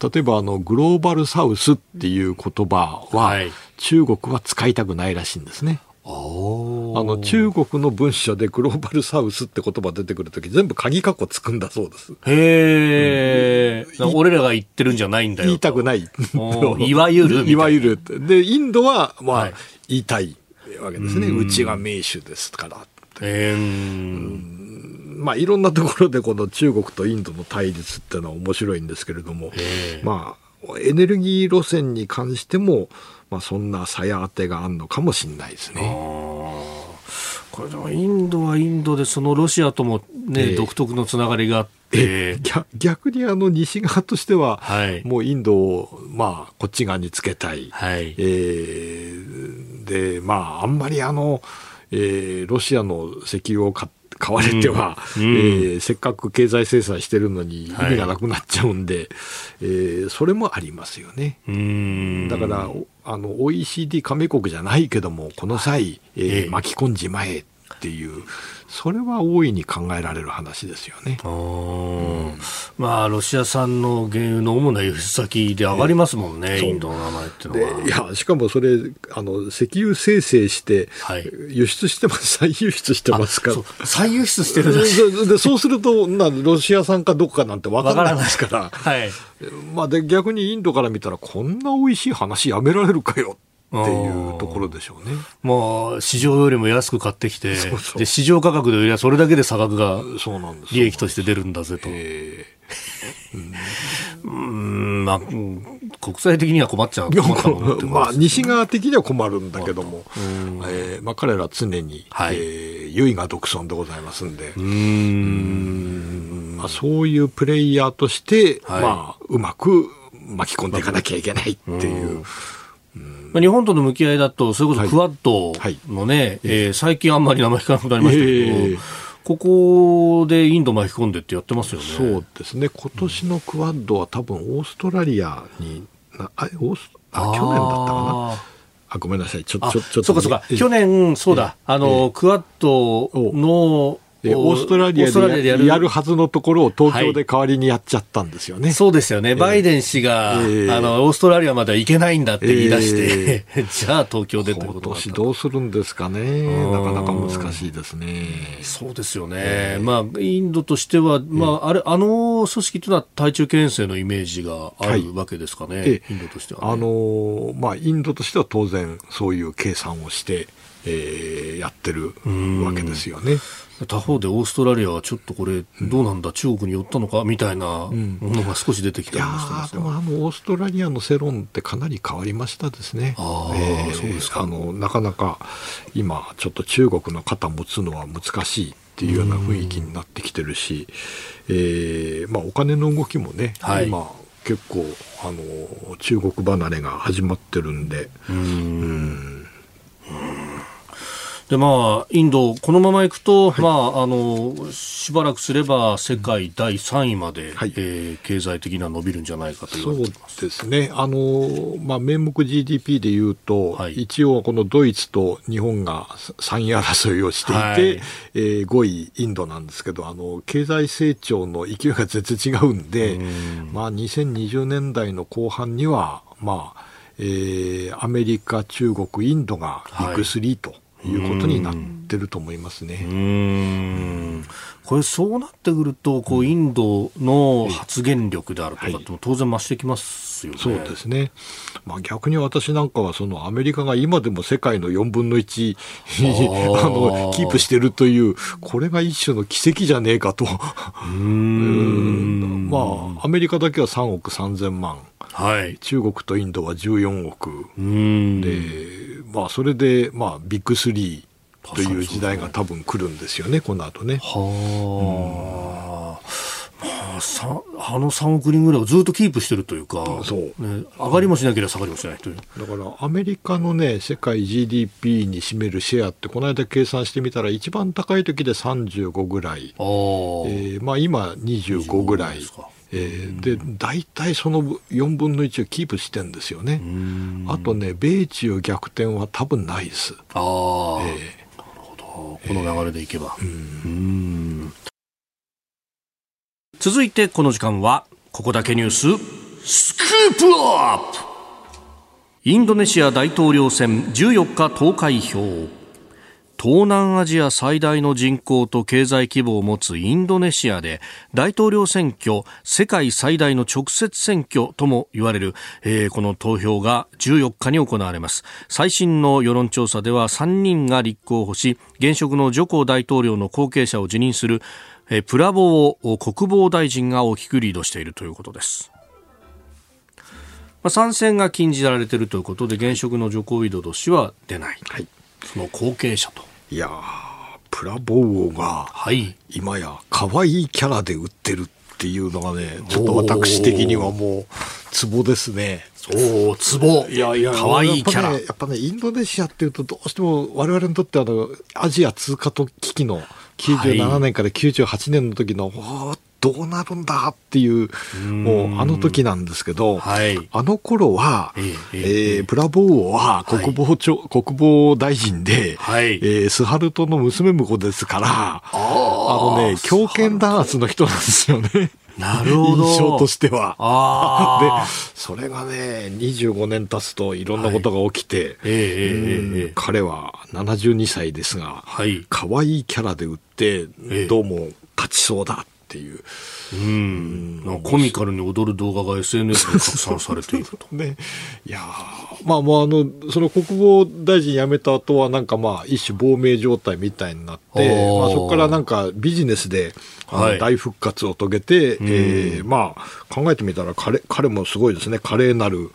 例えばあのグローバルサウスっていう言葉は、はい、中国は使いたくないらしいんですね。あの中国の文書でグローバルサウスって言葉出てくるとき、全部鍵括弧つくんだそうです。へえ、うん、俺らが言ってるんじゃないんだよ。言いたくない。いわゆる いわゆる。で、インドは、まあ、はい、言いたい。わけですね、うちが民主ですから。えー、まあ、いろんなところでこの中国とインドの対立っていうのは面白いんですけれども、まあ、エネルギー路線に関しても、まあ、そんなさや当てがあるのかもしれないですね。これでもインドはインドでそのロシアともね、えー、独特のつながりがあって。逆にあの西側としては、はい、もうインドを、まあ、こっち側につけたい、はい。えー、でまああんまりあの、えー、ロシアの石油を買買われては、うん、えー、せっかく経済制裁してるのに意味がなくなっちゃうんで、はい、えー、それもありますよね。だからあの OECD 加盟国じゃないけどもこの際、えー、巻き込んじまえっていうそれは大いに考えられる話ですよね。うん、まあ、ロシア産の原油の主な輸出先で上がりますもんね、インドの名前っていうのは。いや、しかもそれ、あの、石油生成して、輸出してます、再輸出してますから。再輸出してるでそうするとな、ロシア産かどこかなんて分からないですから。はい。まあ、で、逆にインドから見たら、こんな美味しい話やめられるかよっていうところでしょうね。まあ、市場よりも安く買ってきて、そうそうで市場価格で売りゃそれだけで差額が利益として出るんだぜと。うん、まあ、国際的には困っちゃう。まあ、西側的には困るんだけども、えーまあ、彼ら常に、はいえー、唯が独尊でございますんで、うんまあ、そういうプレイヤーとして、はい、まあ、うまく巻き込んでいかなきゃいけないっていう。まあ、日本との向き合いだと、それこそクワッドのね、はい。はい、えー、最近あんまり名前聞かなくなりましたけど、えー、ここでインド巻き込んでってやってますよね。そうですね。今年のクワッドは多分オーストラリアに、あ、オースあ去年だったかな？あ、ごめんなさい。ちょ、ちょ、ちょっと、そうかそうか。去年、そうだ、あの、クワッドの、えオーストラリアでややるはずのところを東京で代わりにやっちゃったんですよね。はい、そうですよね。バイデン氏が、えー、あの、オーストラリアまでは行けないんだって言い出して、えー、じゃあ東京でってこと今年どうするんですかね。なかなか難しいですね。そうですよね。えー、まあ、インドとしては、まあ、あれ、あの組織というのは対中牽制のイメージがあるわけですかね。はい、インドとしては、ね、あの、まあ、インドとしては当然そういう計算をして、えー、やってるわけですよね。他方でオーストラリアはちょっとこれ、どうなんだ、うん、中国に寄ったのかみたいなものが少し出てきたりもしてますでもあのオーストラリアの世論ってかなり変わりましたですね。あえー、そうですか。あのなかなか今、ちょっと中国の肩持つのは難しいっていうような雰囲気になってきてるし、えーまあ、お金の動きもね、はい、今、結構あの中国離れが始まってるんで。うん。うんでまあ、インド、このままいくと、はい、まあ、あのしばらくすれば世界第3位まで、はい、えー、経済的な伸びるんじゃないかとそうですね、あのまあ、名目 GDP でいうと、はい、一応、このドイツと日本が3位争いをしていて、はい、えー、5位、インドなんですけどあの、経済成長の勢いが全然違うんで、ん。まあ、2020年代の後半には、まあえー、アメリカ、中国、インドがビッグ3と。いいうことになってると思いますね。うんこれそうなってくるとこうインドの発言力であるとかっても当然増してきますよね。そうですね。まあ逆に私なんかはそのアメリカが今でも世界の4分の1 あのキープしてるというこれが一種の奇跡じゃねえかと。うん まあアメリカだけは3億3000万。はい、中国とインドは14億で、まあ、それで、まあ、ビッグスリーという時代が多分来るんですよね、この後ね。はあ、まあ、あの3億人ぐらいをずっとキープしてるというか、そう、ね、上がりもしなければ下がりもしないというだからアメリカのね、世界 GDP に占めるシェアって、この間計算してみたら、一番高い時で35ぐらい、あえーまあ、今25ぐらい。えー、で大体その4分の1をキープしてんですよね。あとね、米中逆転は多分ないです。ああ、えー。この流れでいけば。えー、続いてこの時間は、ここだけニュース、スクープアップインドネシア大統領選14日投開票。東南アジア最大の人口と経済規模を持つインドネシアで大統領選挙世界最大の直接選挙とも言われる、えー、この投票が14日に行われます最新の世論調査では3人が立候補し現職のジョコ大統領の後継者を辞任するえプラボを国防大臣が大きくリードしているということです。まあ、参戦が禁じられているということで現職のジョコウィドド氏は出ない、はい、その後継者と。いやプラボーが、はい、今や可愛いキャラで売ってるっていうのがねちょっと私的にはもうツボですね。おお、ツボ。いやいや、可愛いキャラ。やっぱね、インドネシアっていうと、どうしても我々にとってあの、アジア通過と危機の97年から98年の時の、はい、どうなるんだっていう、もうあの時なんですけど、はい、あの頃は、えー、えー、プラボー王は国防長、はい、国防大臣で、はい、えー、スハルトの娘婿ですから、あのね、強権弾圧の人なんですよね。なるほど。印象としては。で、それがね、25年経つといろんなことが起きて、はい。えー、彼は72歳ですが、はい、可愛いキャラで売って、どうも勝ちそうだっていう。うん、コミカルに踊る動画が SNS で拡散されていると。ね、いやまあもうあの、その国防大臣辞めた後はなんかまあ一種亡命状態みたいになって、まあそこからなんかビジネスで、はい、大復活を遂げて、うん、えー、まあ考えてみたら彼彼もすごいですね、華麗なる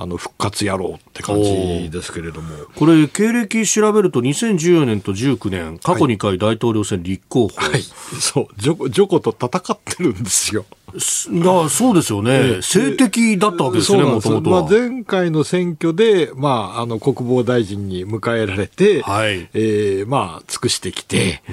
あの復活野郎って感じですけれども。これ、経歴調べると2014年と19年、過去2回大統領選立候補、はい、はい、そう。ジョ、ジョコと戦ってるんですよ。だそうですよね、政敵だったわけですね、もともと。まあ、前回の選挙で、まあ、あの国防大臣に迎えられて、はい。えーまあ、尽くしてきて、え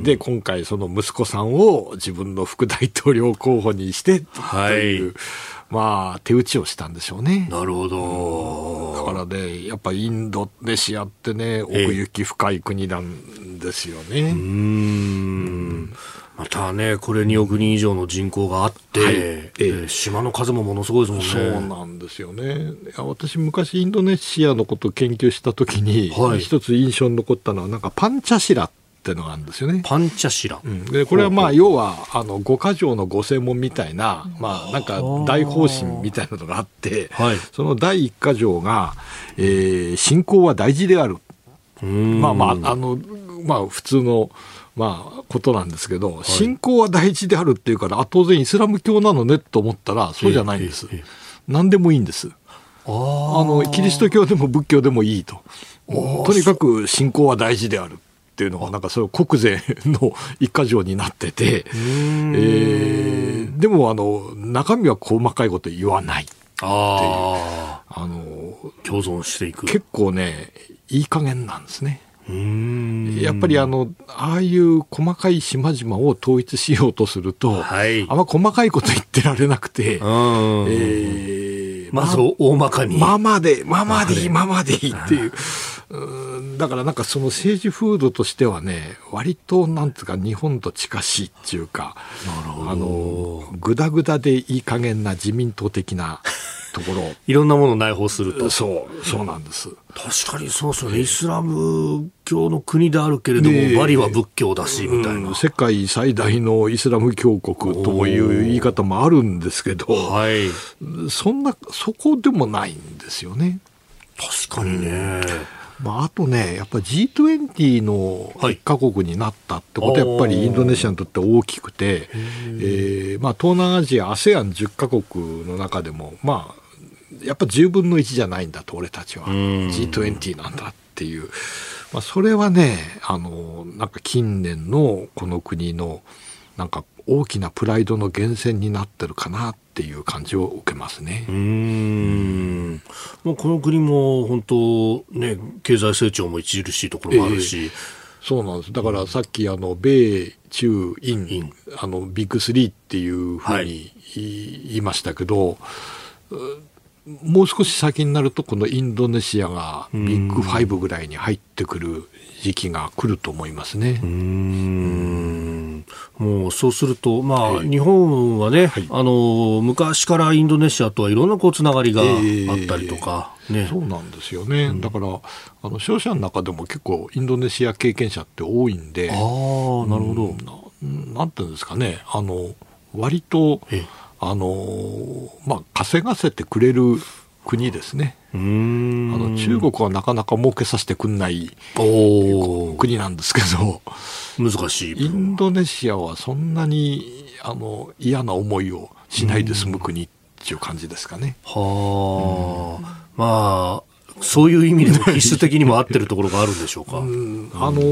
ー、で今回、その息子さんを自分の副大統領候補にしてという。はいまあ、手打ちをしたんでしょうね。なるほど。だからね、やっぱインドネシアってね、奥行き深い国なんですよね。うん。またね、これ2億人以上の人口があって、はい、えー、島の数もものすごいですもんね。そうなんですよね。私、昔インドネシアのことを研究したときに、はい、一つ印象に残ったのは、なんかパンチャシラっていうのがあるんですよね。パンチャシラ。うん、でこれはまあ要はあの五箇条の五専門みたいなまあなんか大方針みたいなのがあって、はい、その第一箇条が、えー、信仰は大事である。まあまああのまあ普通のまあ、ことなんですけど、はい、信仰は大事であるっていうから、あ当然イスラム教なのねと思ったら、そうじゃないんです。えええ、何でもいいんです。あのキリスト教でも仏教でもいいと。とにかく信仰は大事である。っていうのがなんかそれ国税の一箇条になってて、えー、でもあの中身は細かいこと言わないっていう。あの共存していく。結構ねいい加減なんですね。やっぱりあのああいう細かい島々を統一しようとすると、はい、あんま細かいこと言ってられなくて、えー、まず大まかに。ままで、ままでいい、ままでいいっていう。だからなんかその政治風土としてはね、割となんつうか日本と近しいっていうか、あの、ぐだぐだでいい加減な自民党的なところ。いろんなものを内包すると。そう、そうなんです。確かにそうですよね。イスラム教の国であるけれども、バリは仏教だし、みたいな、世界最大のイスラム教国という言い方もあるんですけど、はい、そんな、そこでもないんですよね。確かにね。うんまあ、あとね、やっぱり G20 の一カ国になったってことは、やっぱりインドネシアにとって大きくて、えーまあ、東南アジア、ASEAN10 カ国の中でも、まあ、やっぱ10分の1じゃないんだと、俺たちは。G20 なんだっていう。まあ、それはね、あの、なんか近年のこの国の、なんか大きなプライドの源泉になってるかなっていう感じを受けますね。うん。もうこの国も本当ね、経済成長も著しいところもあるし。えーそうなんです。だからさっきあの米中印あのビッグスリーっていうふうに言いましたけど、はい、もう少し先になるとこのインドネシアがビッグファイブぐらいに入ってくる時期が来ると思いますね。うん。もうそうすると、まあ、はい、日本はね、はい、あの昔からインドネシアとはいろんなこうつながりがあったりとか、えー、ね、そうなんですよね、うん、だからあの商社の中でも結構インドネシア経験者って多いんでああなるほど、うん、なんていうんですかね。あの割とあの、まあ、稼がせてくれる国ですね。あの中国はなかなか儲けさせてくんない国なんですけど。難しい。インドネシアはそんなにあの嫌な思いをしないで済む国っていう感じですかね。はあ、まあそういう意味でも必須的にも合ってるところがあるんでしょうか。あの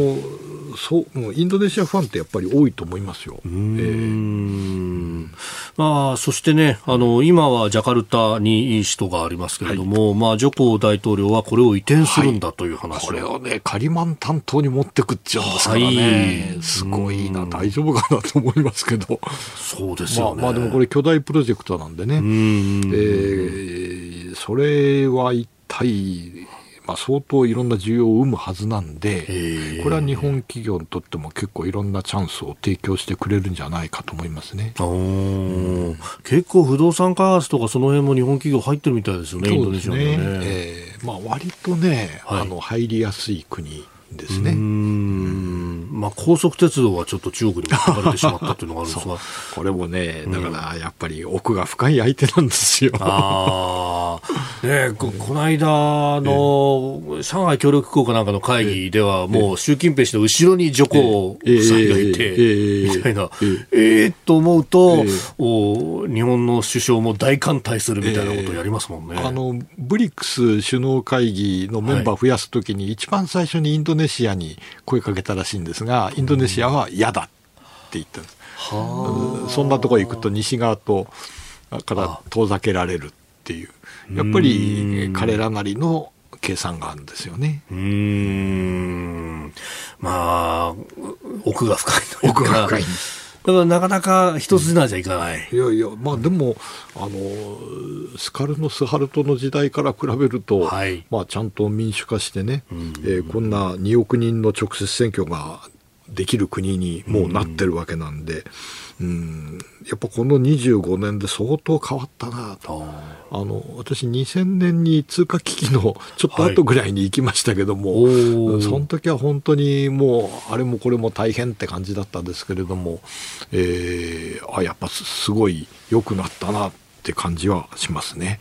そうインドネシアファンってやっぱり多いと思いますよ。えー、まあ、そしてねあの今はジャカルタに首都がありますけれども、はい、まあ、ジョコ大統領はこれを移転するんだという話、はい、これをねカリマン担当に持ってくっちゃうんですからね、はい、すごいな。大丈夫かなと思いますけど。そうですよね、まあ、まあでもこれ巨大プロジェクトなんでね、えー、それは一体まあ、相当いろんな需要を生むはずなんで、これは日本企業にとっても結構いろんなチャンスを提供してくれるんじゃないかと思いますね、うん、結構不動産開発とかその辺も日本企業入ってるみたいですよね、インドネシアね。えーまあ、割とね、はい、あの入りやすい国ですね。まあ、高速鉄道はちょっと中国にもかかれてしまったというのがあるんですが。これもね、だからやっぱり奥が深い相手なんですよ。あ ねこ、この間の上海協力機構かなんかの会議では、もう習近平氏の後ろに女皇夫妻がいて、みたいな、えー、と思うと、お日本の首相も大歓待するみたいなことをやりますもんね。あのブリックス首脳会議のメンバー増やすときに、一番最初にインドネシアに声かけたらしいんですが、インドネシアは嫌だって言ったんです。そんなところ行くと西側とから遠ざけられるっていう。やっぱり彼らなりの計算があるんですよね。うん。まあ、奥が深いというか。奥が深い。だからなかなか一筋縄じゃいかない。いやいや、まあでも、あの、スカルノ・スハルトの時代から比べると、はい、まあちゃんと民主化してね、うん、えー、こんな2億人の直接選挙ができる国にもうなってるわけなんで、うん、やっぱこの25年で相当変わったなと。あの私2000年に通貨危機のちょっと後ぐらいに行きましたけども、はい、その時は本当にもうあれもこれも大変って感じだったんですけれども、えー、あやっぱすごい良くなったなって感じはしますね。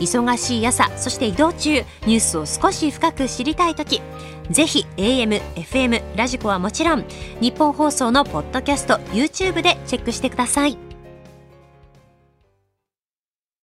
忙しい朝そして移動中ニュースを少し深く知りたい時ぜひ AM、FM、ラジコはもちろんニッポン放送のポッドキャスト YouTube でチェックしてください。